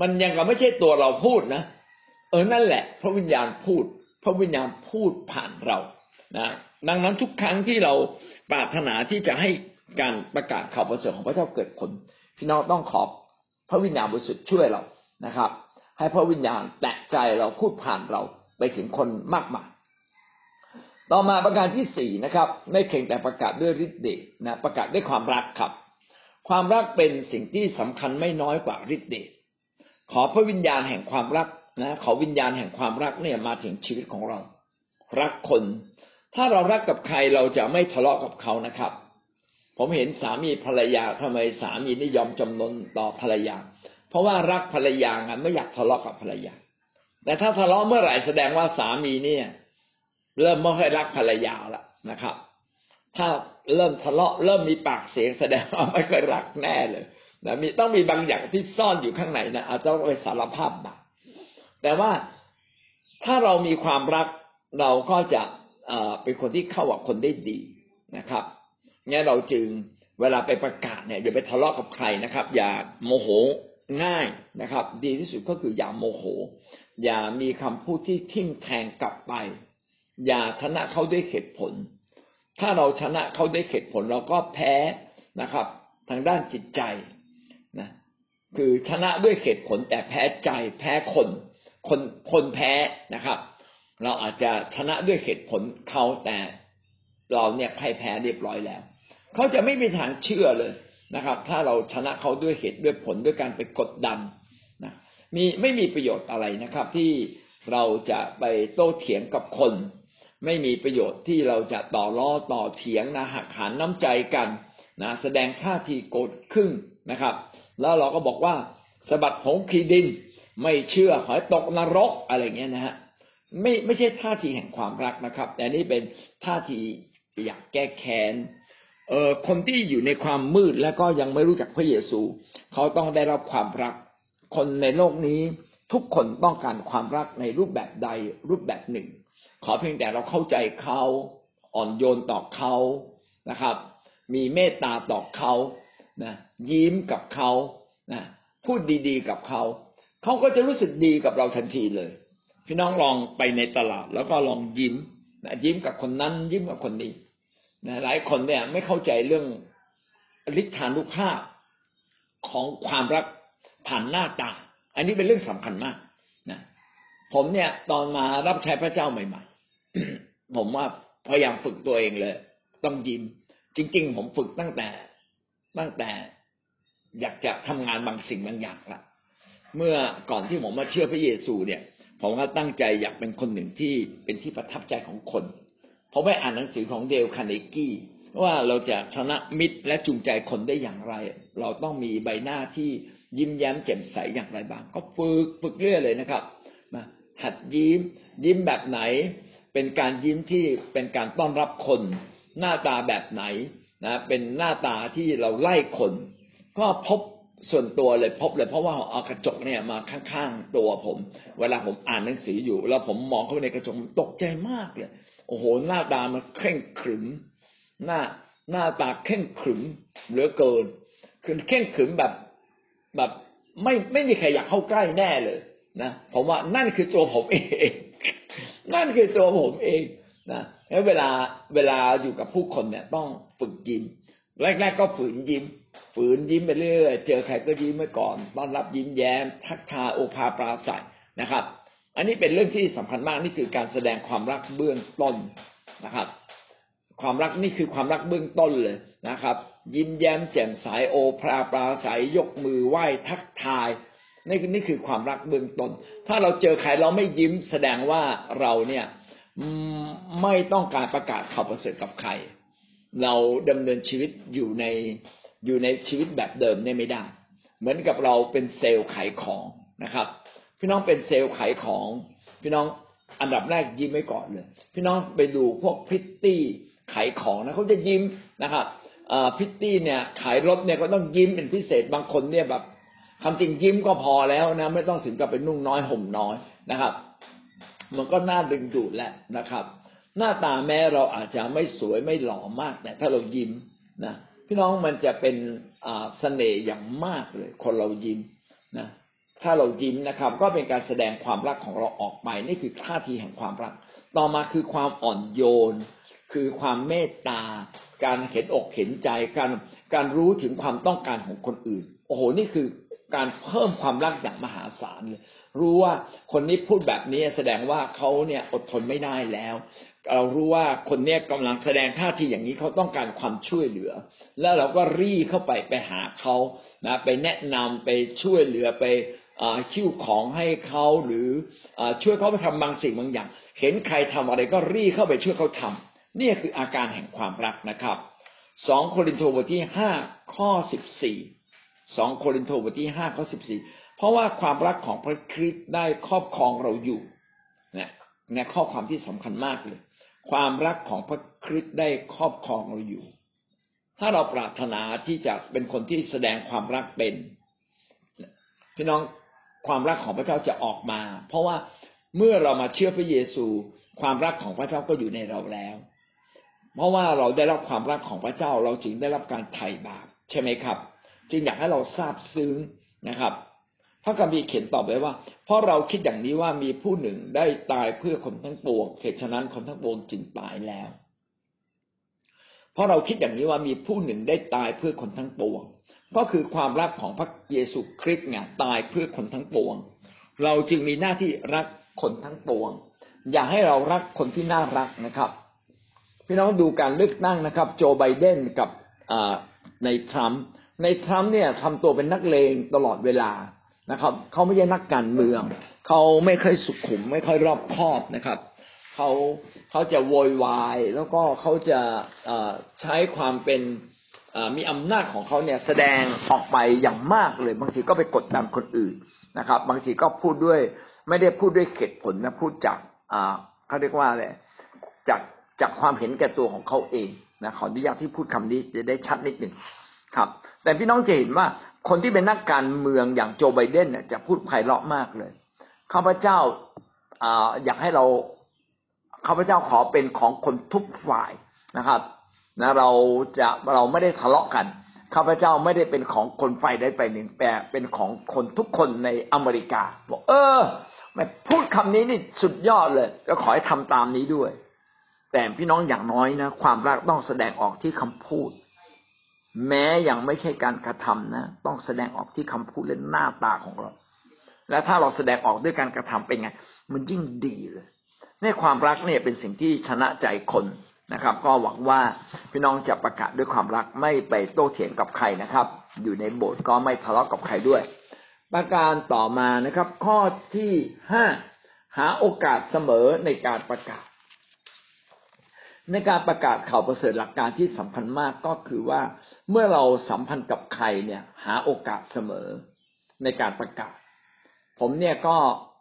มันยังก็ไม่ใช่ตัวเราพูดนะ เออ นั่นแหละ พระวิญญาณพูด พระวิญญาณพูดผ่านเรา นะ ดังนั้นทุกครั้งที่เราปรารถนาที่จะให้การประกาศข่าวประเสริฐของพระเจ้าเกิดผล พี่น้องต้องขอบพระวิญญาณบริสุทธิ์ช่วยเรา นะครับ ให้พระวิญญาณแตะใจเราพูดผ่านเราไปถึงคนมากมาย ต่อมาประการที่สี่นะครับ ไม่เพียงแต่ประกาศด้วยฤทธิ์เดชนะประกาศด้วยความรักครับ ความรักเป็นสิ่งที่สำคัญไม่น้อยกว่าฤทธิ์เดชขอพระวิญญาณแห่งความรักนะ ขอวิญญาณแห่งความรักเนี่ยมาถึงชีวิตของเรา รักคน ถ้าเรารักกับใครเราจะไม่ทะเลาะกับเขานะครับ ผมเห็นสามีภรรยาทำไมสามีนิยอมจำนนต่อภรรยา เพราะว่ารักภรรยาไงไม่อยากทะเลาะกับภรรยา แต่ถ้าทะเลาะเมื่อไหร่แสดงว่าสามีเนี่ย เริ่มไม่ค่อยรักภรรยาแล้วนะครับ ถ้าเริ่มทะเลาะเริ่มมีปากเสียงแสดงว่าไม่ค่อยรักแน่เลยนะมีต้องมีบางอย่างที่ซ่อนอยู่ข้างในนะอาจจะต้องไปสารภาพบาปแต่ว่าถ้าเรามีความรักเราก็จะเป็นคนที่เข้ากับคนได้ดีนะครับงั้นเราจึงเวลาไปประกาศเนี่ยอย่าไปทะเลาะกับใครนะครับ อย่าโมโหง่ายนะครับ ดีที่สุดก็คืออย่าโมโห อย่ามีคำพูดที่ทิ่มแทงกลับไป อย่าชนะเขาด้วยเหตุผล ถ้าเราชนะเขาด้วยเหตุผลเราก็แพ้นะครับ ทางด้านจิตใจนะคือชนะด้วยเหตุผลแต่แพ้ใจ แพ้คน คนคนแพ้นะครับ เราอาจจะชนะด้วยเหตุผลเขาแต่เราเนี่ยให้แพ้เรียบร้อยแล้ว เขาจะไม่มีทางเชื่อเลยนะครับ ถ้าเราชนะเขาด้วยเหตุด้วยผลด้วยการไปกดดันนะมีไม่มีประโยชน์อะไรนะครับ ที่เราจะไปโต้เถียงกับคน ไม่มีประโยชน์ที่เราจะต่อล้อต่อเถียงนะหักหานน้ำใจกันนะแสดงท่าทีโกรธขึ้นนะครับ แล้วเราก็บอกว่าสะบัดผงขีดิน ไม่เชื่อหอยตกนรกอะไรเงี้ยนะฮะไม่ไม่ใช่ท่าทีแห่งความรักนะครับ แต่นี่เป็นท่าทีอยากแก้แค้นเอ่อคนที่อยู่ในความมืดแล้วก็ยังไม่รู้จักพระเยซู เขาต้องได้รับความรัก คนในโลกนี้ทุกคนต้องการความรักในรูปแบบใดรูปแบบหนึ่ง ขอเพียงแต่เราเข้าใจเขาอ่อนโยนต่อเขานะครับ มีเมตตาต่อเขานะยิ้มกับเขานะพูดดีๆกับเขา เขาก็จะรู้สึกดีกับเราทันทีเลย พี่น้องลองไปในตลาด แล้วก็ลองยิ้มนะยิ้มกับคนนั้น ยิ้มกับคนนี้นะหลายคนเนี่ยไม่เข้าใจเรื่องฤทธานุภาพของความรักผ่านหน้าตา อันนี้เป็นเรื่องสำคัญมาก ผมเนี่ย ตอนมารับใช้พระเจ้าใหม่ผมว่าพยายามฝึกตัวเองเลย ต้องยิ้มจริง ๆ ผมฝึกตั้งแต่ ตั้งแต่ อยากจะทำงานบางสิ่งบางอย่างละเมื่อก่อนที่ผมมาเชื่อพระเยซูเนี่ย ผมก็ตั้งใจอยากเป็นคนหนึ่งที่เป็นที่ประทับใจของคนผมไปอ่านหนังสือของเดลคาเนกี้ว่าเราจะชนะมิตรและจูงใจคนได้อย่างไร เราต้องมีใบหน้าที่ยิ้มแย้มแจ่มใสอย่างไรบ้าง ก็ฝึกฝึกเรื่อยเลยนะครับ หัดยิ้ม ยิ้มแบบไหน เป็นการยิ้มที่เป็นการต้อนรับคน หน้าตาแบบไหนนะเป็นหน้าตาที่เราไล่คน ก็พบส่วนตัวเลยพบเลยเพราะว่าเอากระจกเนี่ยมาข้างๆตัวผม เวลาผมอ่านหนังสืออยู่ แล้วผมมองเข้าไปในกระจกตกใจมากเลยโอ้โหหน้าตามันเข่งขรึม หน้าหน้าตาเข่งขรึมเหลือเกินคือเข่งขรึมแบบแบบไม่ไม่มีใครอยากเข้าใกล้แน่เลย นะผมว่านั่นคือตัวผมเอง นั่นคือตัวผมเองนะแล้วเวลาเวลาอยู่กับผู้คนเนี่ยต้องฝึกยิ้มแรกๆก็ฝืนยิ้ม ฝืนยิ้มไปเรื่อยเจอใครก็ยิ้มไว้ก่อนต้อนรับยิ้มแย้ม ทักทายโอภาปราศัยนะครับ อันนี้เป็นเรื่องที่สำคัญมากนี่คือการแสดงความรักเบื้องต้นนะครับ ความรักนี่คือความรักเบื้องต้นเลยนะครับ ยิ้มแย้มแจ่มใสโอภาปราศัยยกมือไหว้ทักทาย นี่นี่คือความรักเบื้องต้น ถ้าเราเจอใครเราไม่ยิ้มแสดงว่าเราเนี่ยไม่ต้องการประกาศข่าวประเสริฐกับใคร เราดำเนินชีวิตอยู่ในอยู่ในชีวิตแบบเดิมเนี่ยไม่ได้ เหมือนกับเราเป็นเซลล์ขายของนะครับ พี่น้องเป็นเซลล์ขายของ พี่น้องอันดับแรกยิ้มไว้ก่อนเลย พี่น้องไปดูพวกพริตตี้ขายของนะเขาจะยิ้มนะครับพิตตี้เนี่ยขายรถเนี่ยก็ต้องยิ้มเป็นพิเศษบางคนเนี่ยแบบ คำจริงยิ้มก็พอแล้วนะ ไม่ต้องถึงกับเป็นนุ่งน้อยห่มน้อยนะครับ มันก็น่าดึงดูดแหละนะครับ หน้าตาแม้เราอาจจะไม่สวยไม่หล่อมาก แต่ถ้าเรายิ้มนะพี่น้องมันจะเป็นอ่าเสน่ห์อย่างมากเลย คนเรายิ้มนะถ้าเรายิ้มนะครับ ก็เป็นการแสดงความรักของเราออกไป นี่คือท่าทีแห่งความรัก ต่อมาคือความอ่อนโยน คือความเมตตา การเห็นอกเห็นใจ การการรู้ถึงความต้องการของคนอื่น โอ้โห นี่คือ การเพิ่มความรักอย่างมหาศาลเลย รู้ว่าคนนี้พูดแบบนี้แสดงว่าเขาเนี่ยอดทนไม่ได้แล้ว เรารู้ว่าคนเนี้ยกำลังแสดงท่าทีอย่างนี้เขาต้องการความช่วยเหลือ แล้วเราก็รีเข้าไปไปหาเขานะไปแนะนำไปช่วยเหลือไปคิ้วของให้เขาหรืออช่วยเขาไปทำบางสิ่งบางอย่าง เห็นใครทำอะไรก็รีเข้าไปช่วยเขาทำนี่คืออาการแห่งความรักนะครับสองโครินธ์บทที่ห้าข้อสิบสี่ สองโครินธ์บทที่ห้าข้อสิบสี่เพราะว่าความรักของพระคริสต์ได้ครอบครองเราอยู่เนี่ยในข้อความที่สำคัญมากเลย ความรักของพระคริสต์ได้ครอบครองเราอยู่ ถ้าเราปรารถนาที่จะเป็นคนที่แสดงความรักเป็นพี่น้องความรักของพระเจ้าจะออกมา เพราะว่าเมื่อเรามาเชื่อพระเยซู ความรักของพระเจ้าก็อยู่ในเราแล้ว เพราะว่าเราได้รับความรักของพระเจ้า เราจึงได้รับการไถ่บาปใช่ไหมครับ จึงอยากให้เราทราบซึ้งนะครับ พระคัมภีร์เขียนตอบไว้ว่า เพราะเราคิดอย่างนี้ว่ามีผู้หนึ่งได้ตายเพื่อคนทั้งปวงเหตุฉะนั้นคนทั้งปวงจึงตายแล้ว เพราะเราคิดอย่างนี้ว่ามีผู้หนึ่งได้ตายเพื่อคนทั้งปวง ก็คือความรักของพระเยซูคริสต์ไงตายเพื่อคนทั้งปวง เราจึงมีหน้าที่รักคนทั้งปวง อย่าให้เรารักคนที่น่ารักนะครับพี่น้องดูการเลือกตั้งนะครับ โจไบเดนกับในทรัมป์ ในทรัมป์เนี่ยทำตัวเป็นนักเลงตลอดเวลานะครับ เขาไม่ใช่นักการเมือง เขาไม่ค่อยสุขุม ไม่ค่อยรอบคอบนะครับ เขาเขาจะโวยวายแล้วก็เขาจะใช้ความเป็นมีอำนาจของเขาเนี่ยแสดงออกไปอย่างมากเลย บางทีก็ไปกดดันคนอื่นนะครับ บางทีก็พูดด้วย ไม่ได้พูดด้วยเหตุผลนะพูดจากเขาเรียกว่าอะไรจากจากความเห็นแก่ตัวของเขาเองนะขออนุญาตที่พูดคำนี้จะได้ชัดนิดหนึ่งครับ แต่พี่น้องจะเห็นว่าคนที่เป็นนักการเมืองอย่างโจไบเดนเนี่ยจะพูดไพเราะมากเลยข้าพเจ้าอยากให้เราข้าพเจ้าขอเป็นของคนทุกฝ่ายนะครับนะเราจะเราไม่ได้ทะเลาะกันข้าพเจ้าไม่ได้เป็นของคนฝ่ายใดฝ่ายหนึ่งแต่เป็นของคนทุกคนในอเมริกาบอกเออไม่พูดคำนี้นี่สุดยอดเลย ก็ขอให้ทำตามนี้ด้วย แต่พี่น้องอย่างน้อยนะ ความรักต้องแสดงออกที่คำพูด แม้ยังไม่ใช่การกระทำนะ ต้องแสดงออกที่คำพูดและหน้าตาของเรา และถ้าเราแสดงออกด้วยการกระทำเป็นไง มันยิ่งดีเลยในความรักเนี่ยเป็นสิ่งที่ชนะใจคนนะครับ ก็หวังว่าพี่น้องจะประกาศด้วยความรักไม่ไปโต้เถียงกับใครนะครับ อยู่ในโบสถ์ก็ไม่ทะเลาะกับใครด้วย ประการต่อมานะครับ ข้อที่ห้าหาโอกาสเสมอในการประกาศ ในการประกาศข่าวประเสริฐหลักการที่สำคัญมากก็คือว่าเมื่อเราสัมพันธ์กับใครเนี่ย หาโอกาสเสมอในการประกาศ ผมเนี่ยก็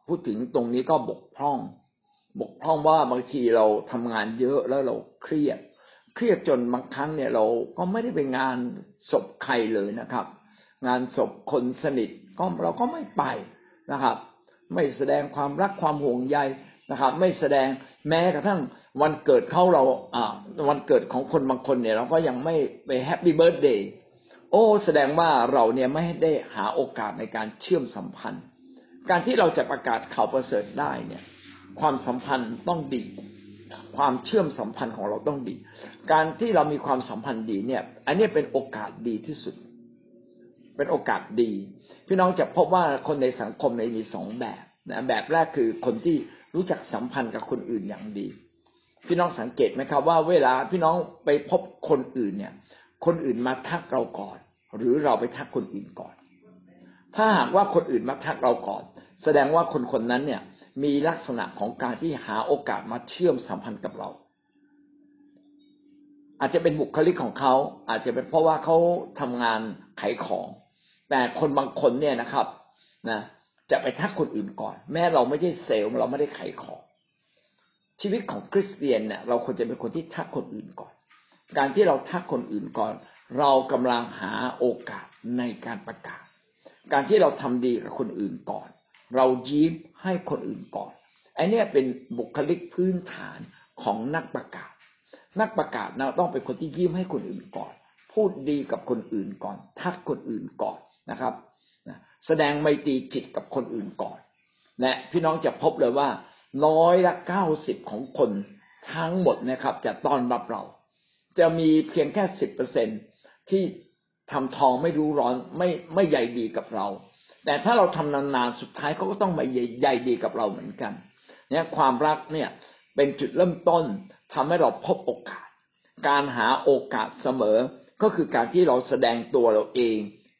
พูดถึงตรงนี้ก็บกพร่อง บกพร่องว่าบางทีเราทำงานเยอะแล้วเราเครียด เครียดจนบางครั้งเนี่ยเราก็ไม่ได้ไปงานศพใครเลยนะครับ งานศพคนสนิทก็เราก็ไม่ไปนะครับ ไม่แสดงความรักความห่วงใยนะครับ ไม่แสดงแม้กระทั่ง วันเกิดเขาเราอ่าวันเกิดของคนบางคนเนี่ย เราก็ยังไม่ไป Happy Birthday โอ้ แสดงว่าเราเนี่ยไม่ได้หาโอกาสในการเชื่อมสัมพันธ์ การที่เราจะประกาศข่าวประเสริฐได้เนี่ย ความสัมพันธ์ต้องดี ความเชื่อมสัมพันธ์ของเราต้องดี การที่เรามีความสัมพันธ์ดีเนี่ย อันนี้เป็นโอกาสดีที่สุด เป็นโอกาสดี พี่น้องจะพบว่าคนในสังคมในมีสองแบบนะแบบแรกคือคนที่รู้จักสัมพันธ์กับคนอื่นอย่างดี พี่น้องสังเกตไหมครับว่าเวลาพี่น้องไปพบคนอื่นเนี่ย คนอื่นมาทักเราก่อน หรือเราไปทักคนอื่นก่อน ถ้าหากว่าคนอื่นมาทักเราก่อน แสดงว่าคนคนนั้นเนี่ยมีลักษณะของการที่หาโอกาสมาเชื่อมสัมพันธ์กับเรา อาจจะเป็นบุคลิกของเขาอาจจะเป็นเพราะว่าเขาทำงานขายของ แต่คนบางคนเนี่ยนะครับนะจะไปทักคนอื่นก่อน แม้เราไม่ใช่เซลล์เราไม่ได้ขายของ ชีวิตของคริสเตียนเนี่ยเราควรจะเป็นคนที่ทักคนอื่นก่อน การที่เราทักคนอื่นก่อน เรากำลังหาโอกาสในการประกาศ การที่เราทำดีกับคนอื่นก่อน เรายิ้มให้คนอื่นก่อนไอ้นี่เป็นบุคลิกพื้นฐานของนักประกาศ นักประกาศเราต้องเป็นคนที่ยิ้มให้คนอื่นก่อน พูดดีกับคนอื่นก่อน ทักคนอื่นก่อนนะครับแสดงไมตรีจิตกับคนอื่นก่อน และพี่น้องจะพบเลยว่า ร้อยละเก้าสิบของคนทั้งหมดนะครับ จะต้อนรับเรา จะมีเพียงแค่สิบเปอร์เซ็นที่ทำทองไม่รู้ร้อนไม่ไม่ใหญ่ดีกับเรา แต่ถ้าเราทำนานๆสุดท้ายเขาก็ต้องมาใหญ่ดีกับเราเหมือนกันเนี่ยความรักเนี่ยเป็นจุดเริ่มต้นทำให้เราพบโอกาส การหาโอกาสเสมอ ก็คือการที่เราแสดงตัวเราเอง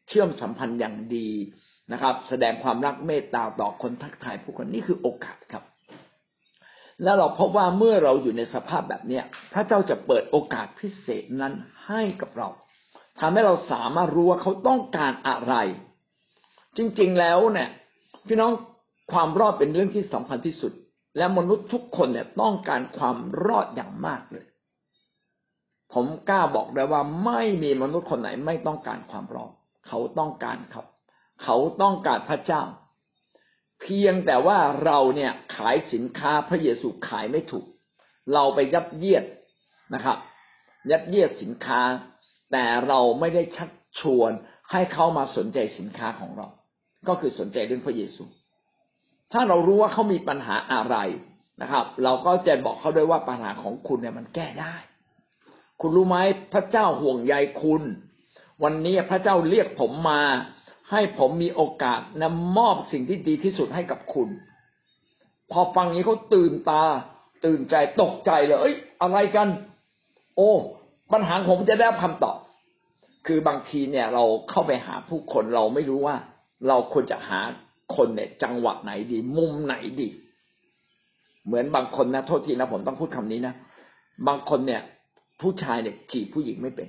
เชื่อมสัมพันธ์อย่างดีนะครับ แสดงความรักเมตตาต่อคนทักทายผู้คนนี่คือโอกาสครับ แล้วเราพบว่าเมื่อเราอยู่ในสภาพแบบเนี้ยพระเจ้าจะเปิดโอกาสพิเศษนั้นให้กับเราทำให้เราสามารถรู้ว่าเขาต้องการอะไร จริงๆแล้วเนี่ย พี่น้องความรอดเป็นเรื่องที่สำคัญที่สุด และมนุษย์ทุกคนเนี่ยต้องการความรอดอย่างมากเลย ผมกล้าบอกได้ว่าไม่มีมนุษย์คนไหนไม่ต้องการความรอด เขาต้องการครับ เขาต้องการพระเจ้า เพียงแต่ว่าเราเนี่ยขายสินค้าพระเยซูขายไม่ถูก เราไปยัดเยียดนะครับ ยัดเยียดสินค้า แต่เราไม่ได้ชักชวนให้เขามาสนใจสินค้าของเรา ก็คือสนใจเรื่องพระเยซู ถ้าเรารู้ว่าเขามีปัญหาอะไรนะครับ เราก็จะบอกเขาด้วยว่าปัญหาของคุณเนี่ยมันแก้ได้ คุณรู้ไหมพระเจ้าห่วงใยคุณ วันนี้พระเจ้าเรียกผมมา ให้ผมมีโอกาสนำมอบสิ่งที่ดีที่สุดให้กับคุณ พอฟังนี้เขาตื่นตา ตื่นใจตกใจเลย เอ้ย อะไรกัน โอ้ปัญหาผมจะได้คำตอบ คือบางทีเนี่ยเราเข้าไปหาผู้คนเราไม่รู้ว่า เราควรจะหาคนเนี่ยจังหวะไหนดี มุมไหนดี เหมือนบางคนนะโทษทีนะผมต้องพูดคำนี้นะบางคนเนี่ย ผู้ชายเนี่ยจีบผู้หญิงไม่เป็น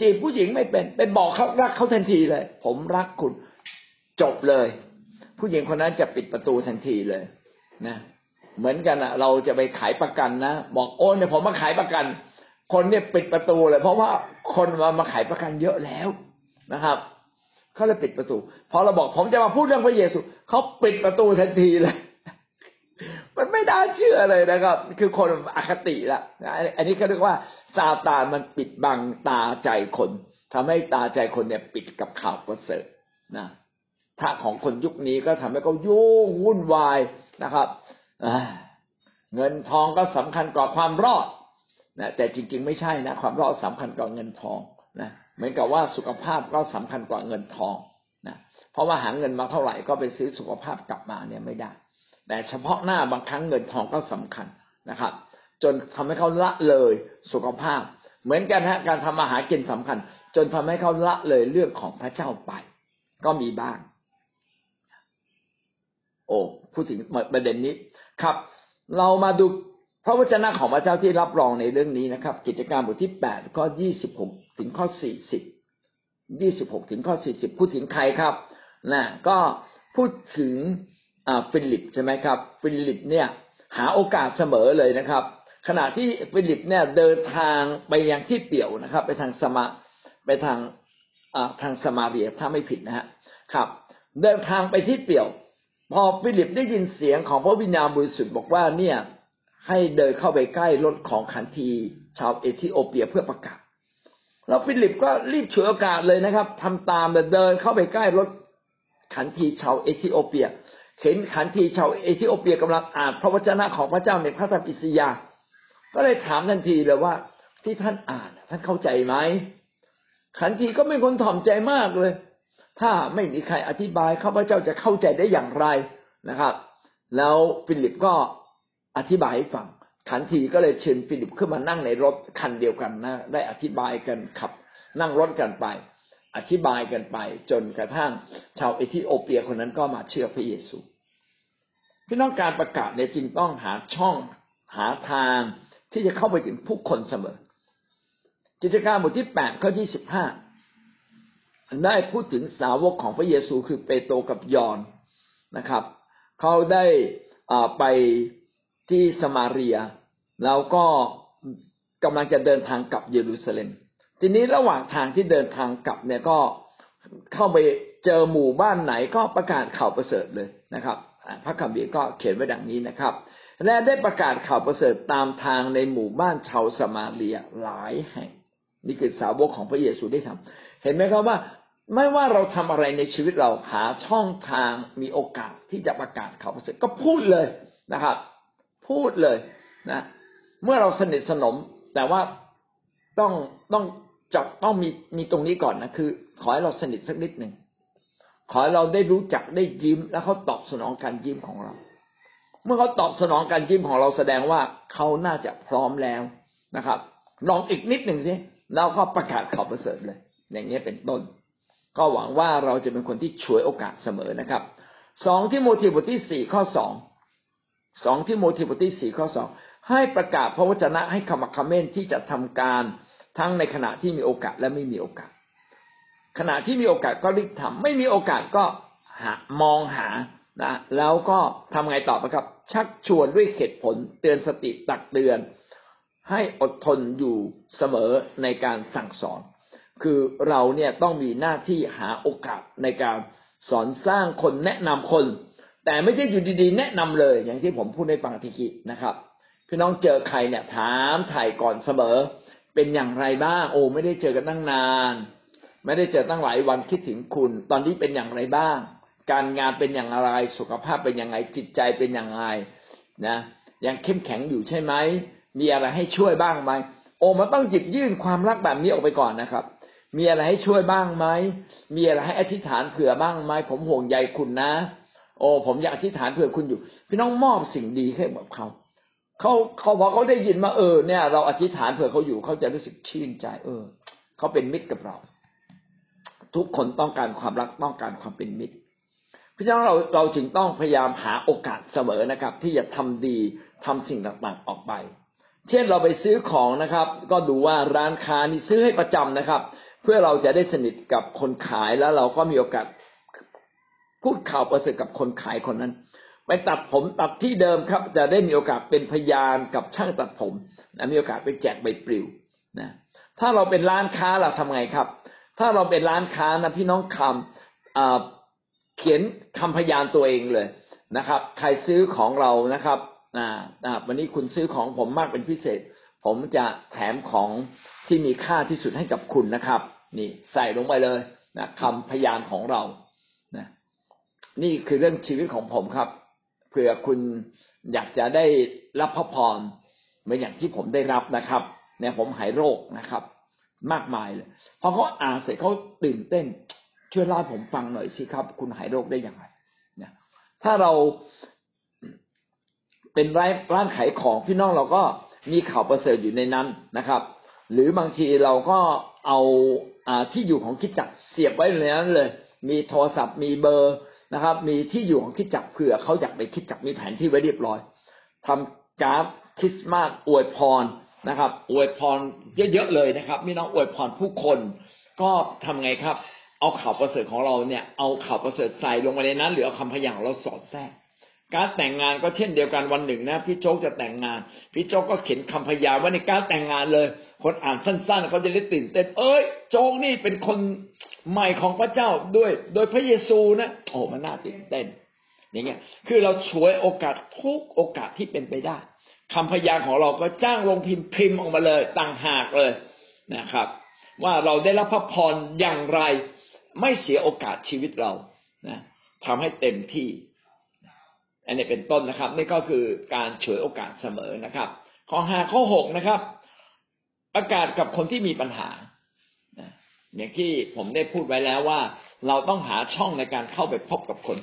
จีบผู้หญิงไม่เป็นไปบอกเขารักเขาทันทีเลย ผมรักคุณจบเลย ผู้หญิงคนนั้นจะปิดประตูทันทีเลย นะ เหมือนกันอะเราจะไปขายประกันนะบอกโอ้เนี่ยผมมาขายประกัน คนเนี่ยปิดประตูเลย เพราะว่าคนมามาขายประกันเยอะแล้วนะครับเขาเลยปิดประตูพอเราบอกผมจะมาพูดเรื่องพระเยซูเขาปิดประตูทันทีเลย มันไม่ได้เชื่อเลยนะครับ คือคนอคติละอันนี้เขาเรียกว่าซาตานมันปิดบังตาใจคนทำให้ตาใจคนเนี่ยปิดกับข่าวประเสริฐนะพระของคนยุคนี้ก็ทำให้เขายุ่งวุ่นวายนะครับเงินทองก็สำคัญกว่าความรอดนะแต่จริง ๆ ไม่ใช่นะความรอดสำคัญกว่าเงินทองนะเหมือนกับว่าสุขภาพก็สำคัญกว่าเงินทองนะเพราะว่าหาเงินมาเท่าไหร่ก็ไปซื้อสุขภาพกลับมาเนี่ยไม่ได้ แต่เฉพาะหน้าบางครั้งเงินทองก็สำคัญนะครับ จนทำให้เขาละเลยสุขภาพ เหมือนกันฮะการทำอาหารกินสำคัญ จนทำให้เขาละเลยเรื่องของพระเจ้าไป ก็มีบ้าง โอ้พูดถึงประเด็นนี้ครับ เรามาดูพระวจนะของพระเจ้าที่รับรองในเรื่องนี้นะครับ กิจการบทที่แปดข้อยี่สิบหกถึงข้อสี่สิบยี่สิบหกถึงข้อสี่สิบพูดถึงใครครับนะก็พูดถึง ฟิลิปใช่ไหมครับ ฟิลิปเนี่ยหาโอกาสเสมอเลยนะครับ ขณะที่ฟิลิปเนี่ยเดินทางไปยังที่เปี่ยวนะครับ ไปทางสมาไปทางทางสมาเรียถ้าไม่ผิดนะฮะครับ เดินทางไปที่เปี่ยว พอฟิลิปได้ยินเสียงของพระวิญญาณบริสุทธิ์บอกว่าเนี่ยให้เดินเข้าไปใกล้รถของขันทีชาวเอธิโอเปียเพื่อประกาศแล้วฟิลิปก็รีบฉวยโอกาสเลยนะครับทำตามเดินเข้าไปใกล้รถขันทีชาวเอธิโอเปีย เห็นขันทีชาวเอธิโอเปียกำลังอ่านพระวจนะของพระเจ้าในพระธรรมอิสยาห์ก็เลยถามทันทีเลยว่า ที่ท่านอ่านท่านเข้าใจไหมขันทีก็เป็นคนถ่อมใจมากเลย ถ้าไม่มีใครอธิบายข้าพเจ้าจะเข้าใจได้อย่างไรนะครับ แล้วฟิลิปก็อธิบายให้ฟังขันทีก็เลยเชิญฟิลิปขึ้นมานั่งในรถคันเดียวกันนะได้อธิบายกันขับ นั่งรถกันไป อธิบายกันไป จนกระทั่งชาวเอธิโอเปียคนนั้นก็มาเชื่อพระเยซู พี่น้องการประกาศเนี่ยจริงต้องหาช่องหาทางที่จะเข้าไปถึงผู้คนเสมอ กิจการบทที่แปดข้อที่สิบห้าได้พูดถึงสาวกของพระเยซูคือเปโตรกับยอนนะครับเขาได้ไปที่สมาเรีย แล้วก็กำลังจะเดินทางกลับเยรูซาเล็ม ทีนี้ระหว่างทางที่เดินทางกลับเนี่ยก็เข้าไปเจอหมู่บ้านไหนก็ประกาศข่าวประเสริฐเลยนะครับ พระคัมภีร์ก็เขียนไว้ดังนี้นะครับ และได้ประกาศข่าวประเสริฐตามทางในหมู่บ้านชาวสมาเรียหลายแห่งนี่คือสาวกของพระเยซูได้ทำเห็นไหมครับว่าไม่ว่าเราทำอะไรในชีวิตเราหาช่องทางมีโอกาสที่จะประกาศข่าวประเสริฐก็พูดเลยนะครับ พูดเลยนะเมื่อเราสนิทสนม แต่ว่าต้องต้องจับต้องมีมีตรงนี้ก่อนนะคือ ขอให้เราสนิทสักนิดหนึ่ง ขอให้เราได้รู้จักได้ยิ้ม แล้วเขาตอบสนองการยิ้มของเรา เมื่อเขาตอบสนองการยิ้มของเราแสดงว่าเขาน่าจะพร้อมแล้วนะครับ ลองอีกนิดหนึ่งสิแล้วก็ประกาศข่าวประเสริฐเลย อย่างนี้เป็นต้น ก็หวังว่าเราจะเป็นคนที่ช่วยโอกาสเสมอนะครับสองที่โมทีบทที่สี่ข้อสองสองที่โมทีบทที่สี่ข้อสองให้ประกาศพระวจนะให้ขมักขม้นที่จะทำการทั้งในขณะที่มีโอกาสและไม่มีโอกาส ขณะที่มีโอกาสก็รีบทำไม่มีโอกาสก็หามองหานะแล้วก็ทำไงต่อไปครับ ชักชวนด้วยเหตุผลเตือนสติตักเตือน ให้อดทนอยู่เสมอในการสั่งสอน คือเราเนี่ยต้องมีหน้าที่หาโอกาสในการสอนสร้างคนแนะนำคน แต่ไม่ใช่อยู่ดีๆ แนะนำเลย อย่างที่ผมพูดในปังทิกินะครับพี่น้องเจอใครเนี่ยถามถ่ายก่อนเสมอ เป็นอย่างไรบ้างโอ้ไม่ได้เจอกันตั้งนาน ไม่ได้เจอตั้งหลายวันคิดถึงคุณ ตอนนี้เป็นอย่างไรบ้าง การงานเป็นอย่างไร สุขภาพเป็นอย่างไร จิตใจเป็นอย่างไรนะ ยังเข้มแข็งอยู่ใช่ไหม มีอะไรให้ช่วยบ้างไหม โอ้มันต้องหยิบยื่นความรักแบบนี้ออกไปก่อนนะครับ มีอะไรให้ช่วยบ้างไหม มีอะไรให้อธิษฐานเผื่อบ้างไหม ผมห่วงใยคุณนะ โอ้ ผมอยากอธิษฐานเผื่อคุณอยู่ พี่น้องมอบสิ่งดีให้กับเขาเขาเขาพอเขาได้ยินมาเออเนี่ย เราอธิษฐานเผื่อเขาอยู่เขาจะรู้สึกชื่นใจ เออเขาเป็นมิตรกับเรา ทุกคนต้องการความรักต้องการความเป็นมิตร เพราะฉะนั้นเราเราจึงต้องพยายามหาโอกาสเสมอนะครับ ที่จะทำดีทำสิ่งต่างๆออกไป เช่นเราไปซื้อของนะครับ ก็ดูว่าร้านค้านี่ซื้อให้ประจำนะครับ เพื่อเราจะได้สนิทกับคนขายแล้วเราก็มีโอกาสพูดข่าวประเสริฐกับคนขายคนนั้น ไปตัดผมตัดที่เดิมครับ จะได้มีโอกาสเป็นพยานกับช่างตัดผมนะมีโอกาสไปแจกใบปลิวนะถ้าเราเป็นร้านค้าเราทำไงครับ ถ้าเราเป็นร้านค้านะพี่น้องคำเขียนคำพยานตัวเองเลยนะครับ ใครซื้อของเรานะครับวันนี้คุณซื้อของผมมากเป็นพิเศษ ผมจะแถมของที่มีค่าที่สุดให้กับคุณนะครับ นี่ใส่ลงไปเลยนะคำพยานของเรานะนี่คือเรื่องชีวิตของผมครับเผื่อคุณอยากจะได้รับพระพรเหมือนอย่างที่ผมได้รับนะครับเนี่ยผมหายโรคนะครับ มากมายเลยพอเขาอ่านเสร็จเขาตื่นเต้น ช่วยเล่าผมฟังหน่อยสิครับ คุณหายโรคได้อย่างไรเนี่ยถ้าเราเป็นร้านร้านขายของพี่น้องเราก็มีข่าวประเสริฐอยู่ในนั้นนะครับ หรือบางทีเราก็เอาอาที่อยู่ของคิดจักเสียบไว้ในนั้นเลย มีโทรศัพท์มีเบอร์นะครับ มีที่อยู่ของคิดจักเผื่อเขาอยากไปคิดจักมีแผนที่ไว้เรียบร้อยทำการ์ดคริสต์มาสอวยพร นะครับ อวยพรเยอะๆเลยนะครับมีน้องอวยพรผู้คน ก็ทำไงครับ เอาข่าวประเสริฐของเราเนี่ยเอาข่าวประเสริฐใส่ลงไปในนั้น หรือเอาคำพยางเราสอดแทรกการแต่งงานก็เช่นเดียวกันวันหนึ่งนะพี่โจ๊กจะแต่งงานพี่โจ๊กก็เขียนคำพยานไว้ในการแต่งงานเลย คนอ่านสั้นๆเขาจะได้ตื่นเต้นเอ้ย โจ๊กนี่เป็นคนใหม่ของพระเจ้าด้วย โดยพระเยซูนะโอ้มันน่าตื่นเต้น อย่างเงี้ย คือเราช่วยโอกาสทุกโอกาสที่เป็นไปได้ คำพยานของเราก็จ้างลงพิมพ์พิมพ์ออกมาเลย ต่างหากเลยนะครับ ว่าเราได้รับพระพรอย่างไร ไม่เสียโอกาสชีวิตเรานะทำให้เต็มที่ อันนี้เป็นต้นนะครับ นี่ก็คือการเฉวยโอกาสเสมอนะครับ ข้อห้าข้อหกนะครับ ประกาศกับคนที่มีปัญหาอย่างที่ผมได้พูดไว้แล้วว่า เราต้องหาช่องในการเข้าไปพบกับคน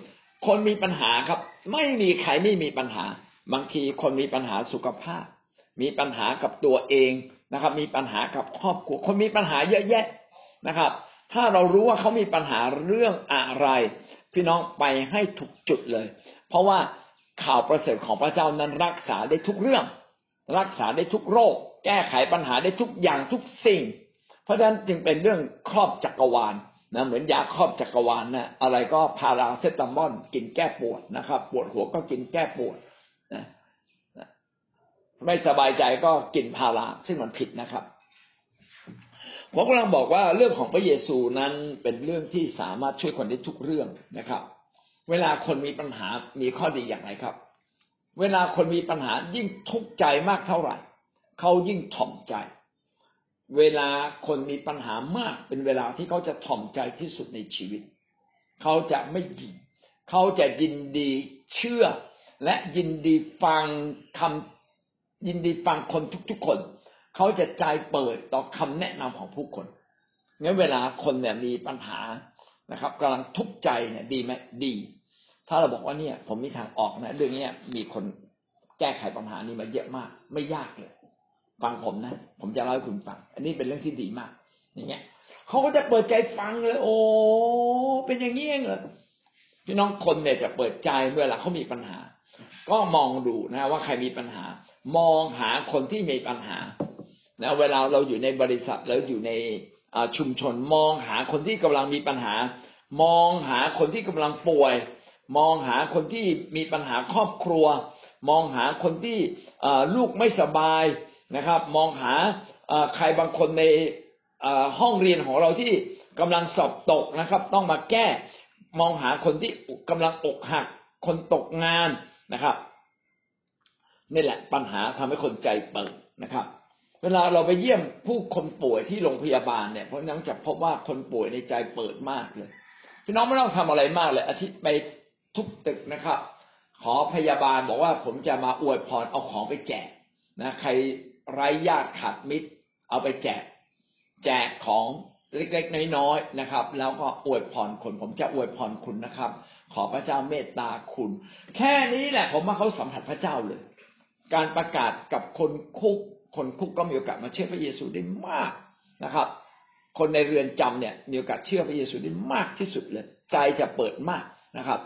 คนมีปัญหาครับ ไม่มีใครไม่มีปัญหา บางทีคนมีปัญหาสุขภาพ มีปัญหากับตัวเองนะครับ มีปัญหากับครอบครัว คนมีปัญหาเยอะแยะนะครับ ถ้าเรารู้ว่าเขามีปัญหาเรื่องอะไร พี่น้องไปให้ถูกจุดเลย เพราะว่าข่าวประเสริฐของพระเจ้านั้นรักษาได้ทุกเรื่อง รักษาได้ทุกโรค แก้ไขปัญหาได้ทุกอย่างทุกสิ่ง เพราะฉะนั้นจึงเป็นเรื่องครอบจักรวาลนะเหมือนยาครอบจักรวาลนะอะไรก็พาราเซตามอลกินแก้ปวดนะครับ ปวดหัวก็กินแก้ปวด นะไม่สบายใจก็กินพาราซึ่งมันผิดนะครับผมกำลังบอกว่าเรื่องของพระเยซูนั้นเป็นเรื่องที่สามารถช่วยคนได้ทุกเรื่องนะครับ เวลาคนมีปัญหามีข้อดีอย่างไรครับ เวลาคนมีปัญหายิ่งทุกข์ใจมากเท่าไหร่เขายิ่งถ่อมใจ เวลาคนมีปัญหามากเป็นเวลาที่เขาจะถ่อมใจที่สุดในชีวิต เขาจะไม่ยินเขาจะยินดีเชื่อ และยินดีฟังคำยินดีฟังคนทุกๆคน เขาจะใจเปิดต่อคำแนะนำของผู้คนงั้นเวลาคนเนี่ยมีปัญหานะครับกำลังทุกข์ใจเนี่ยดีไหมดี ถ้าเราบอกว่าเนี่ย ผมมีทางออกนะเรื่องนี้มีคนแก้ไขปัญหานี้มาเยอะมาก ไม่ยากเลยฟังผมนะผมจะเล่าให้คุณฟัง อันนี้เป็นเรื่องที่ดีมาก อย่างเงี้ยเขาก็จะเปิดใจฟังเลย โอ้เป็นอย่างนี้เองเหรอพี่น้องคนเนี่ยจะเปิดใจเวลาเขามีปัญหา ก็มองดูนะว่าใครมีปัญหา มองหาคนที่มีปัญหานะเวลาเราอยู่ในบริษัทแล้วอยู่ในชุมชน มองหาคนที่กำลังมีปัญหา มองหาคนที่กำลังป่วย มองหาคนที่มีปัญหาครอบครัว มองหาคนที่ลูกไม่สบายนะครับ มองหาใครบางคนในห้องเรียนของเราที่กำลังสอบตกนะครับ ต้องมาแก้ มองหาคนที่กำลังอกหัก คนตกงาน นะครับนี่แหละปัญหาทำให้คนใจเปิดนะครับ เวลาเราไปเยี่ยมผู้คนป่วยที่โรงพยาบาลเนี่ยเพราะน้องจะพบว่าคนป่วยในใจเปิดมากเลยพี่น้องไม่ต้องทำอะไรมากเลยอาทิตย์ไปทุกตึกนะครับ ขอพยาบาลบอกว่าผมจะมาอวยพรเอาของไปแจกนะใครไร้ญาติขาดมิตร เอาไปแจก แจกของเล็กๆน้อยๆนะครับ แล้วก็อวยพรคนผมจะอวยพรคุณนะครับ ขอพระเจ้าเมตตาคุณ แค่นี้แหละ ผมว่าเขาสัมผัสพระเจ้าเลย การประกาศกับคนคุก คนคุกก็มีโอกาสมาเชื่อพระเยซูได้มากนะครับ คนในเรือนจำเนี่ยมีโอกาสเชื่อพระเยซูได้มากที่สุดเลย ใจจะเปิดมากนะครับ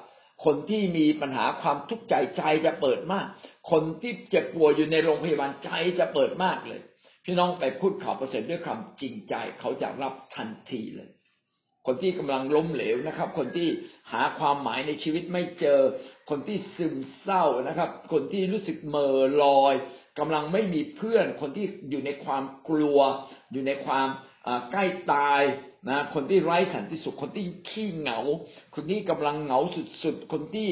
คนที่มีปัญหาความทุกข์ใจใจจะเปิดมาก คนที่เจ็บป่วยอยู่ในโรงพยาบาลใจจะเปิดมากเลย พี่น้องไปพูดข่าวประเสริฐด้วยคำจริงใจ เขาจะรับทันทีเลย คนที่กำลังล้มเหลวนะครับ คนที่หาความหมายในชีวิตไม่เจอ คนที่ซึมเศร้านะครับ คนที่รู้สึกเมอลอยกำลังไม่มีเพื่อน คนที่อยู่ในความกลัว อยู่ในความใกล้ตายนะคนที่ไร้สันติสุข คนที่ขี้เหงา คนที่กำลังเหงาสุดๆ คนที่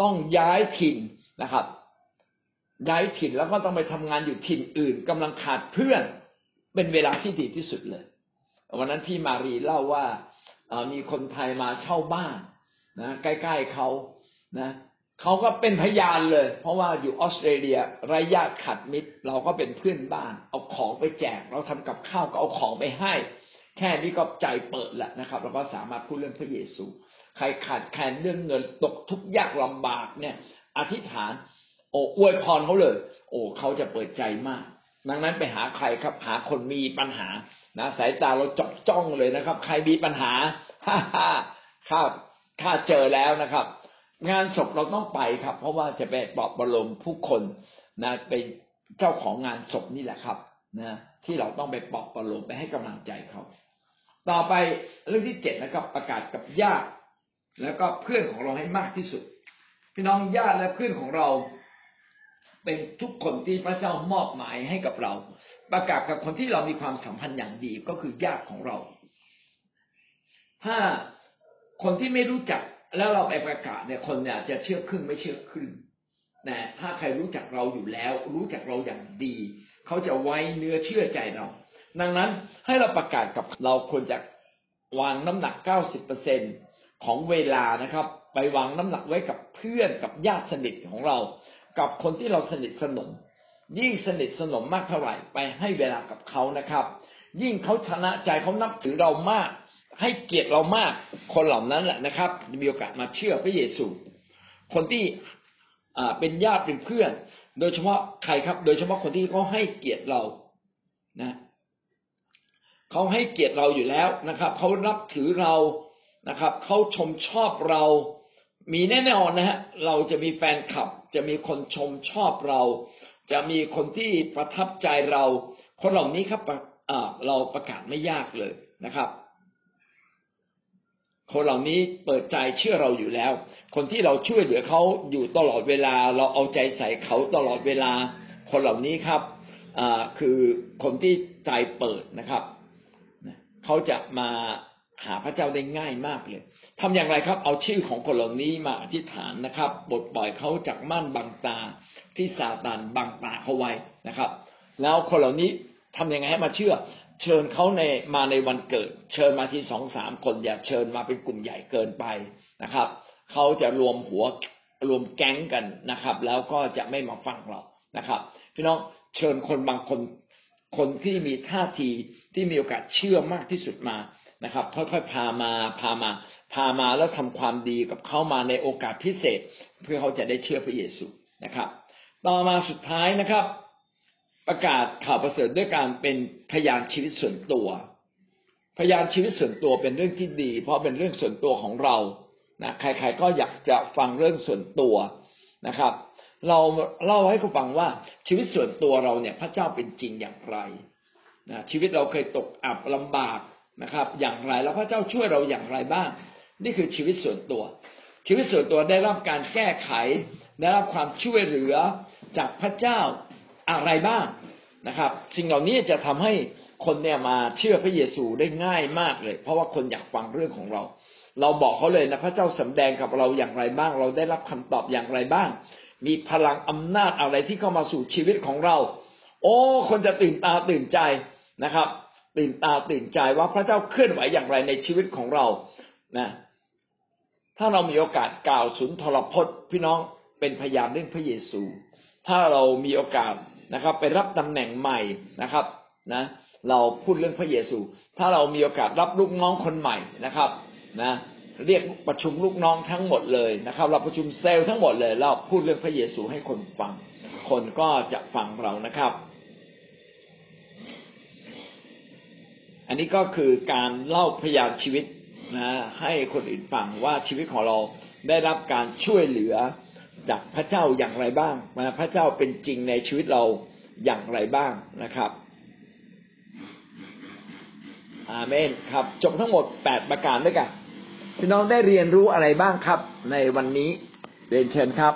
ต้องย้ายถิ่นนะครับ ย้ายถิ่นแล้วก็ต้องไปทำงานอยู่ถิ่นอื่นกำลังขาดเพื่อน เป็นเวลาที่ดีที่สุดเลย วันนั้นพี่มารีเล่าว่ามีคนไทยมาเช่าบ้านนะใกล้ๆเขานะเขาก็เป็นพยานเลย เพราะว่าอยู่ออสเตรเลียรายญาติขัดมิตร เราก็เป็นเพื่อนบ้าน เอาของไปแจก เราทำกับข้าวก็เอาของไปให้ แค่นี้ก็ใจเปิดแล้วนะครับเราก็สามารถพูดเรื่องพระเยซู ใครขาดแคลนเรื่องเงินตกทุกข์ยากลำบากเนี่ย อธิษฐาน โอ้อวยพรเขาเลย โอ้เขาจะเปิดใจมาก ดังนั้นไปหาใครครับ หาคนมีปัญหานะสายตาเราจับจ้องเลยนะครับ ใครมีปัญหาฮ่าฮ่าข้าข้าเจอแล้วนะครับ งานศพเราต้องไปครับ เพราะว่าจะไปปลอบประโลมผู้คนนะเป็นเจ้าของงานศพนี่แหละครับนะที่เราต้องไปปลอบประโลมไปให้กำลังใจเขาต่อไปเรื่องที่เจ็ดนะครับ ประกาศกับญาติแล้วก็เพื่อนของเราให้มากที่สุด พี่น้องญาติและเพื่อนของเรา เป็นทุกคนที่พระเจ้ามอบหมายให้กับเรา ประกาศกับคนที่เรามีความสัมพันธ์อย่างดีก็คือญาติของเรา ถ้าคนที่ไม่รู้จักแล้วเราไปประกาศเนี่ยคนเนี่ยจะเชื่อครึ่งไม่เชื่อครึ่งนะถ้าใครรู้จักเราอยู่แล้ว รู้จักเราอย่างดี เขาจะไว้เนื้อเชื่อใจเรา ดังนั้นให้เราประกาศกับเราควรจะวางน้ำหนักเก้าสิบเปอร์เซ็นของเวลานะครับ ไปวางน้ำหนักไว้กับเพื่อนกับญาติสนิทของเรา กับคนที่เราสนิทสนม ยิ่งสนิทสนมมากเท่าไหร่ไปให้เวลากับเขานะครับ ยิ่งเขาชนะใจเขานับถือเรามาก ให้เกียรติเรามาก คนเหล่านั้นแหละนะครับ มีโอกาสมาเชื่อพระเยซู คนที่เป็นญาติเป็นเพื่อน โดยเฉพาะใครครับ โดยเฉพาะคนที่เขาให้เกียรติเรานะเขาให้เกียรติเราอยู่แล้วนะครับเขารับถือเรานะครับเขาชมชอบเรา มีแน่นอนนะฮะเราจะมีแฟนคลับ จะมีคนชมชอบเรา จะมีคนที่ประทับใจเรา คนเหล่านี้ครับเราประกาศไม่ยากเลยนะครับ คนเหล่านี้เปิดใจเชื่อเราอยู่แล้ว คนที่เราช่วยเหลือเขาอยู่ตลอดเวลา เราเอาใจใส่เขาตลอดเวลา คนเหล่านี้ครับคือคนที่ใจเปิดนะครับเขาจะมา หาพระเจ้าได้ง่ายมากเลยทำอย่างไรครับ เอาชื่อของคนเหล่านี้มาอธิษฐานนะครับบทปล่อยเขาจากม่านบังตาที่ซาตานบังตาเขาไว้นะครับ แล้วคนเหล่านี้ทํำยังไงให้มาเชื่อ เชิญเขาในมาในวันเกิด เชิญมาที่สองสามคนอย่าเชิญมาเป็นกลุ่มใหญ่เกินไปนะครับเขาจะรวมหัวรวมแก๊งกันนะครับ แล้วก็จะไม่มาฟังเรานะครับ พี่น้องเชิญคนบางคนคนที่มีท่าทีที่มีโอกาสเชื่อมากที่สุดมา นะครับค่อยๆพามาพามา พามาแล้วทำความดีกับเขามาในโอกาสพิเศษ เพื่อเขาจะได้เชื่อพระเยซูนะครับ ต่อมาสุดท้ายนะครับ ประกาศข่าวประเสริฐด้วยการเป็นพยานชีวิตส่วนตัว พยานชีวิตส่วนตัวเป็นเรื่องที่ดี เพราะเป็นเรื่องส่วนตัวของเรานะใครๆก็อยากจะฟังเรื่องส่วนตัวนะครับ เราเล่าให้เขาฟังว่าชีวิตส่วนตัวเราเนี่ย พระเจ้าเป็นจริงอย่างไรนะชีวิตเราเคยตกอับลำบาก นะครับ อย่างไรแล้วพระเจ้าช่วยเราอย่างไรบ้าง นี่คือชีวิตส่วนตัว ชีวิตส่วนตัวได้รับการแก้ไข ได้รับความช่วยเหลือจากพระเจ้าอะไรบ้างนะครับ สิ่งเหล่านี้จะทำให้คนเนี่ยมาเชื่อพระเยซูได้ง่ายมากเลย เพราะว่าคนอยากฟังเรื่องของเรา เราบอกเขาเลยนะพระเจ้าสำแดงกับเราอย่างไรบ้าง เราได้รับคำตอบอย่างไรบ้าง มีพลังอำนาจอะไรที่เข้ามาสู่ชีวิตของเรา โอ้ คนจะตื่นตาตื่นใจนะครับ ตื่นตาตื่นใจว่าพระเจ้าเคลื่อนไหวอย่างไรในชีวิตของเรานะถ้าเรามีโอกาสกล่าวสุนทรพจน์ พี่น้องเป็นพยานเรื่องพระเยซู ถ้าเรามีโอกาสนะครับ ไปรับตำแหน่งใหม่นะครับนะเราพูดเรื่องพระเยซู ถ้าเรามีโอกาสรับลูกน้องคนใหม่นะครับนะเรียกประชุมลูกน้องทั้งหมดเลยนะครับ เราประชุมเซลล์ทั้งหมดเลย เราพูดเรื่องพระเยซูให้คนฟัง คนก็จะฟังเรานะครับ อันนี้ก็คือการเล่าพยานชีวิตนะให้คนอื่นฟังว่าชีวิตของเราได้รับการช่วยเหลือจากพระเจ้าอย่างไรบ้างนะพระเจ้าเป็นจริงในชีวิตเราอย่างไรบ้างนะครับอาเมนครับ จบทั้งหมดแปดประการด้วยกันพี่น้องได้เรียนรู้อะไรบ้างครับ ในวันนี้เรียนเชิญครับ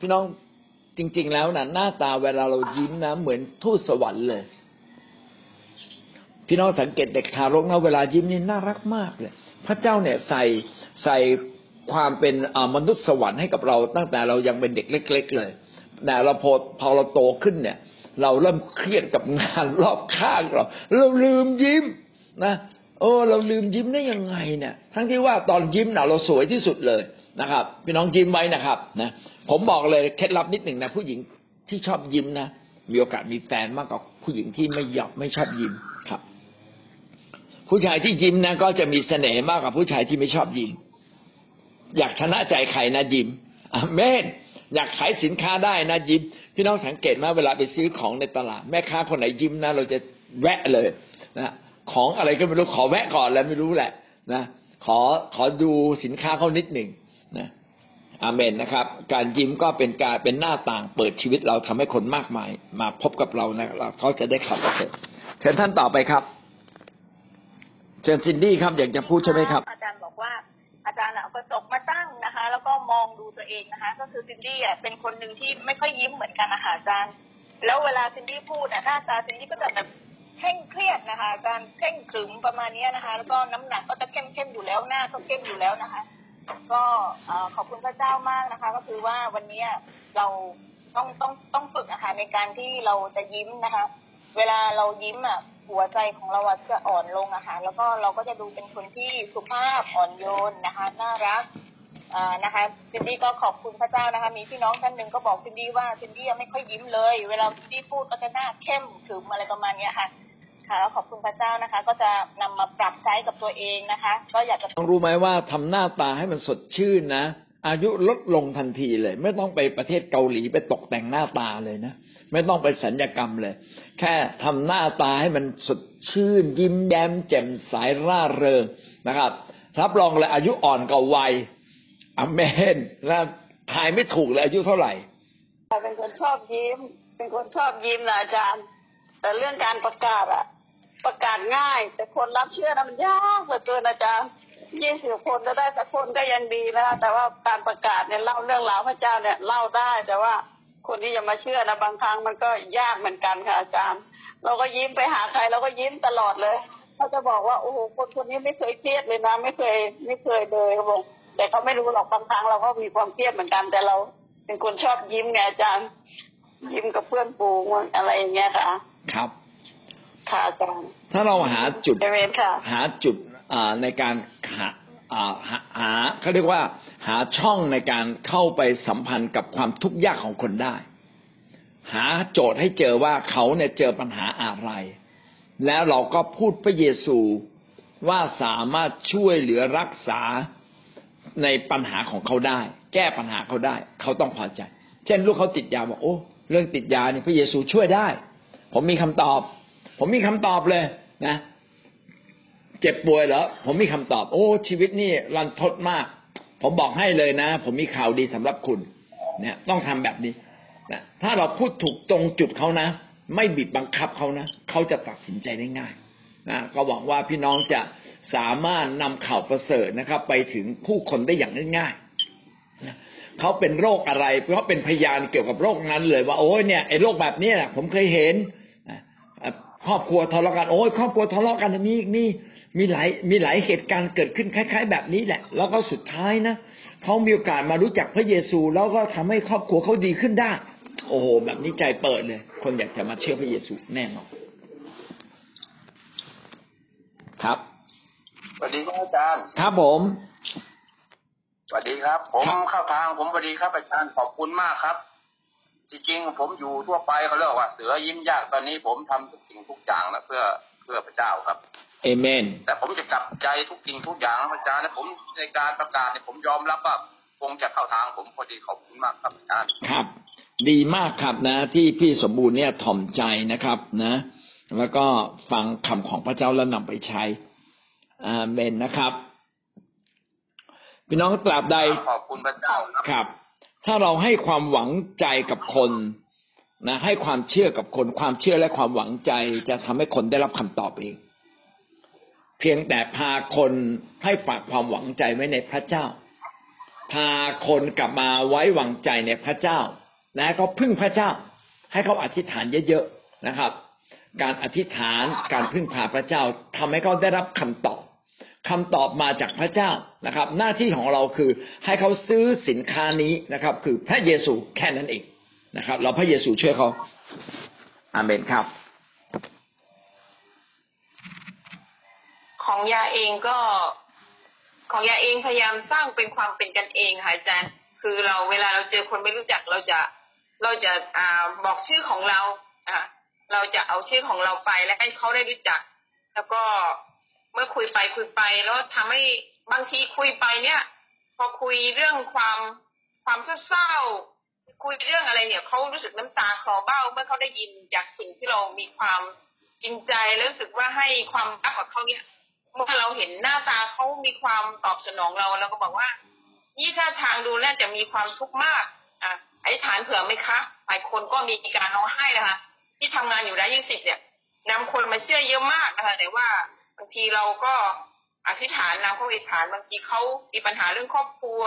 พี่น้อง จริง ๆ แล้วนะหน้าตาเวลาเรายิ้มนะเหมือนทูตสวรรค์เลย พี่น้องสังเกตเด็กทารกนะเวลายิ้มนี่น่ารักมากเลย พระเจ้าเนี่ยใส่ใส่ความเป็นมนุษย์สวรรค์ให้กับเราตั้งแต่เรายังเป็นเด็กเล็ก ๆ เลยแต่เราพอพอเราโตขึ้นเนี่ย เราเริ่มเครียดกับงานรอบข้างเราเราลืมยิ้มนะโอ้เราลืมยิ้มได้ยังไงเนี่ย ทั้งที่ว่าตอนยิ้มนะเราสวยที่สุดเลย นะครับ พี่น้องยิ้มไว้นะครับนะผมบอกเลยเคล็ดลับนิดหนึ่งนะผู้หญิงที่ชอบยิ้มนะมีโอกาสมีแฟนมากกว่าผู้หญิงที่ไม่ยอมไม่ชอบยิ้มครับ ผู้ชายที่ยิ้มนะก็จะมีเสน่ห์มากกว่าผู้ชายที่ไม่ชอบยิ้มอยากชนะใจใครนะยิ้มอเมนอยากขายสินค้าได้นะยิ้มพี่น้องสังเกตมาเวลาไปซื้อของในตลาด แม่ค้าคนไหนยิ้มนะเราจะแวะเลยนะของอะไรก็ไม่รู้ขอแวะก่อนแล้วไม่รู้แหละนะขอขอดูสินค้าเขานิดหนึ่ง นะอาเมนนะครับ การยิ้มก็เป็นการเป็นหน้าต่างเปิดชีวิตเราทำให้คนมากมาย มาพบกับเรานะเราเขาจะได้ขับเสร็จเชิญท่านต่อไปครับ เชิญซินดี้ครับอยากจะพูดใช่ไหมครับ อาจารย์บอกว่าอาจารย์เอากระจกมาตั้งนะคะ แล้วก็มองดูตัวเองนะคะ ก็คือซินดี้อะเป็นคนหนึ่งที่ไม่ค่อยยิ้มเหมือนกันนะคะอาจารย์ แล้วเวลาซินดี้พูดอะหน้าตาซินดี้ก็จะแบบเคร่งเครียดนะคะ การเคร่งขรึมประมาณนี้นะคะ แล้วก็น้ำหนักก็จะเข้มเข้มอยู่แล้วหน้าก็เข้มอยู่แล้วนะคะ ก็ขอบคุณพระเจ้ามากนะคะ ก็คือว่าวันนี้เราต้องต้องต้องฝึกนะคะในการที่เราจะยิ้มนะคะ เวลาเรายิ้มอะหัวใจของเราจะอ่อนลงอะค่ะแล้วก็เราก็จะดูเป็นคนที่สุภาพอ่อนโยนนะคะ น่ารักนะคะซินดี้ก็ขอบคุณพระเจ้านะคะ มีพี่น้องท่านหนึ่งก็บอกซินดี้ว่าซินดี้ยังไม่ค่อยยิ้มเลย เวลาซินดี้พูดก็จะหน้าเข้มขึมอะไรประมาณเนี้ยค่ะ ค่ะแล้วขอบคุณพระเจ้านะคะ ก็จะนำมาปรับใช้กับตัวเองนะคะ ก็อยากจะต้องรู้ไหมว่าทำหน้าตาให้มันสดชื่นนะ อายุลดลงทันทีเลย ไม่ต้องไปประเทศเกาหลีไปตกแต่งหน้าตาเลยนะไม่ต้องไปสัญญกรรมเลย แค่ทำหน้าตาให้มันสดชื่น ยิ้มแย้มแจ่มใสร่าเริงนะครับรับรองเลยอายุอ่อนกว่าวัยอเมนนะทายไม่ถูกเลยอายุเท่าไหร่เป็นคนชอบยิ้ม เป็นคนชอบยิ้มนะอาจารย์ แต่เรื่องการประกาศอะ ประกาศง่าย แต่คนรับเชื่อนะมันยากเหลือเกินอาจารย์ยี่สิบคนจะได้สักคนก็ยังดีนะคะแต่ว่าการประกาศเนี่ยเล่าเรื่องราวพระเจ้าเนี่ยเล่าได้ แต่ว่าคนที่จะมาเชื่อนะบางครั้งมันก็ยากเหมือนกันค่ะอาจารย์ เราก็ยิ้มไปหาใครเราก็ยิ้มตลอดเลยเขาจะบอกว่าโอ้โหคนคนนี้ไม่เคยเครียดเลยนะ ไม่เคยไม่เคยเลยเขาบอกแต่เขาไม่รู้หรอกบางครั้งเราก็มีความเครียดเหมือนกัน แต่เราเป็นคนชอบยิ้มไงอาจารย์ยิ้มกับเพื่อนฝูงอะไรอย่างเงี้ยค่ะ ครับ ค่ะอาจารย์ถ้าเราหาจุดเอเมนค่ะหาจุดอ่าในการหาอ่าหาหาเขาเรียกว่า หาช่องในการเข้าไปสัมพันธ์กับความทุกข์ยากของคนได้ หาโจทย์ให้เจอว่าเขาเนี่ยเจอปัญหาอะไร แล้วเราก็พูดพระเยซูว่าสามารถช่วยเหลือรักษาในปัญหาของเขาได้ แก้ปัญหาเขาได้ เขาต้องพอใจ เช่น ลูกเขาติดยาบอกโอ้ เรื่องติดยาเนี่ยพระเยซูช่วยได้ ผมมีคำตอบ ผมมีคำตอบเลยนะ เจ็บป่วยเหรอผมมีคำตอบ โอ้ ชีวิตนี่รันทดมาก ผมบอกให้เลยนะ ผมมีข่าวดีสำหรับคุณ เนี่ย ต้องทำแบบนี้นะถ้าเราพูดถูกตรงจุดเขานะ ไม่บีบบังคับเขานะเขาจะตัดสินใจได้ง่ายนะก็หวังว่าพี่น้องจะสามารถนำข่าวประเสริฐนะครับ ไปถึงผู้คนได้อย่างง่ายๆเขาเป็นโรคอะไรเขาะเป็นพยานเกี่ยวกับโรคนั้นเลยว่าโอ้ยเนี่ยไอ้โรคแบบนี้นะผมเคยเห็น ครอบครัวทะเลาะกันโอ้ยครอบครัวทะเลาะกันมีมีมีหลายมีหลายเหตุการณ์เกิดขึ้นคล้าย ๆ แบบนี้แหละ แล้วก็สุดท้ายนะเขามีโอกาสมารู้จักพระเยซูแล้วก็ทำให้ครอบครัวเขาดีขึ้นได้ โอ้โห แบบนี้ใจเปิดเลย คนอยากจะมาเชื่อพระเยซูแน่นอนครับสวัสดีครับอาจารย์ครับผมสวัสดีครับ ผมครับเข้าทางผมสวัสดีครับอาจารย์ขอบคุณมากครับ จริงๆผมอยู่ทั่วไปเขาเรียกว่าเสือยิ้มยากตอนนี้ผมทำทุกสิ่งทุกอย่างนะเพื่อเพื่อพระเจ้าครับเอเมน แต่ผมจะกลับใจทุกสิ่งทุกอย่างนะอาจารย์และผมในการประกาศเนี่ยผมยอมรับว่าคงจะเข้าทางผมพอดีขอบคุณมากครับอาจารย์ครับ ดีมากครับนะ ที่พี่สมบูรณ์เนี่ยถ่อมใจนะครับนะ แล้วก็ฟังคำของพระเจ้าแล้วนำไปใช้อาเมนนะครับ พี่น้องตราบใดขอบคุณพระเจ้าครับครับ ถ้าเราให้ความหวังใจกับคนนะให้ความเชื่อกับคนความเชื่อและความหวังใจจะทำให้คนได้รับคำตอบเอง เพียงแต่พาคนให้ฝากความหวังใจไว้ในพระเจ้า พาคนกลับมาไว้วางใจในพระเจ้า และก็พึ่งพระเจ้า ให้เขาอธิษฐานเยอะๆนะครับ การอธิษฐานการพึ่งพาพระเจ้าทำให้เขาได้รับคำตอบ คำตอบมาจากพระเจ้านะครับ หน้าที่ของเราคือให้เขาซื้อสินค้านี้นะครับ คือพระเยซูแค่นั้นเองนะครับ เราพระเยซูช่วยเขาอาเมนครับ ของยาเองก็ของยาเองพยายามสร้างเป็นความเป็นกันเองค่ะอาจารย์ คือเราเวลาเราเจอคนไม่รู้จักเราจะเราจะอ่าบอกชื่อของเราอ่าเราจะเอาชื่อของเราไปและให้เขาได้รู้จัก แล้วก็ เมื่อคุยไปคุยไปแล้วทำให้บางทีคุยไปเนี่ย พอคุยเรื่องความความเศร้าคุยเรื่องอะไรเนี่ยเขารู้สึกน้ำตาคลอเบ้า เมื่อเขาได้ยินจากสิ่งที่เรามีความจริงใจแล้วรู้สึกว่าให้ความรักกับเขาเนี่ยเมื่อเราเห็นหน้าตาเขามีความตอบสนองเราเราก็บอกว่า นี่ถ้าทางดูน่าจะมีความทุกข์มากอะอธิษฐานเผื่อไหมคะหลายคนก็มีการร้องไห้นะคะ ที่ทำงานอยู่ได้ยี่สิบเนี่ยนำคนมาเชื่อเยอะมากนะคะแต่ว่า บางทีเราก็อธิษฐานนำเขาอธิษฐานบางทีเขามีปัญหาเรื่องครอบครัว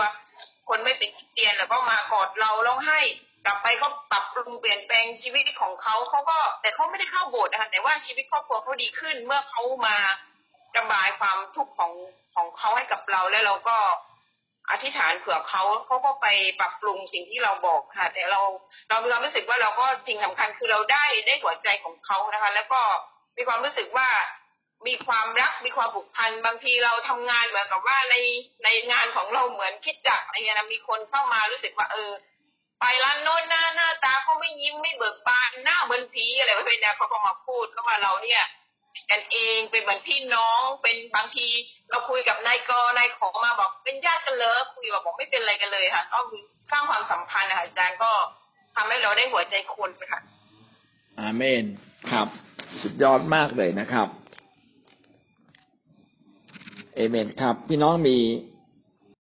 คนไม่เป็นคริสเตียนแล้วก็มากอดเราร้องไห้กลับไปเขาปรับปรุงเปลี่ยนแปลงชีวิตของเขาเขาก็ แต่เขาไม่ได้เข้าโบสถ์นะคะแต่ว่าชีวิตครอบครัวเขาดีขึ้น เมื่อเขามาระบายความทุกข์ของของเขาให้กับเราแล้วเราก็อธิษฐานเผื่อเขาเขาก็ไปปรับปรุงสิ่งที่เราบอกค่ะ แต่เราเรามีความรู้สึกว่าเราก็สิ่งสำคัญคือเราได้ได้หัวใจของเขานะคะ แล้วก็มีความรู้สึกว่า มีความรักมีความผูกพันบางทีเราทำงานเหมือนกับว่าในในงานของเราเหมือนคิดจักอะไรเงี้ยนะมีคนเข้ามารู้สึกว่าเออ ไปร้านโน้นหน้าหน้าตาเขาไม่ยิ้มไม่เบิกบานหน้าเหมือนผีอะไรประเภทนี้เขาก็มาพูดก็ว่าเราเนี่ยเป็นกันเองเป็นเหมือนพี่น้องเป็นบางทีเราคุยกับนายกนายขอมาบอกเป็นญาติกันเลยคุยบอกบอกไม่เป็นอะไรกันเลยค่ะก็คือสร้างความสัมพันธ์นะคะอาจารย์ก็ทำให้เราได้หัวใจคนค่ะอาเมนครับ สุดยอดมากเลยนะครับ เอเมนครับ พี่น้องมี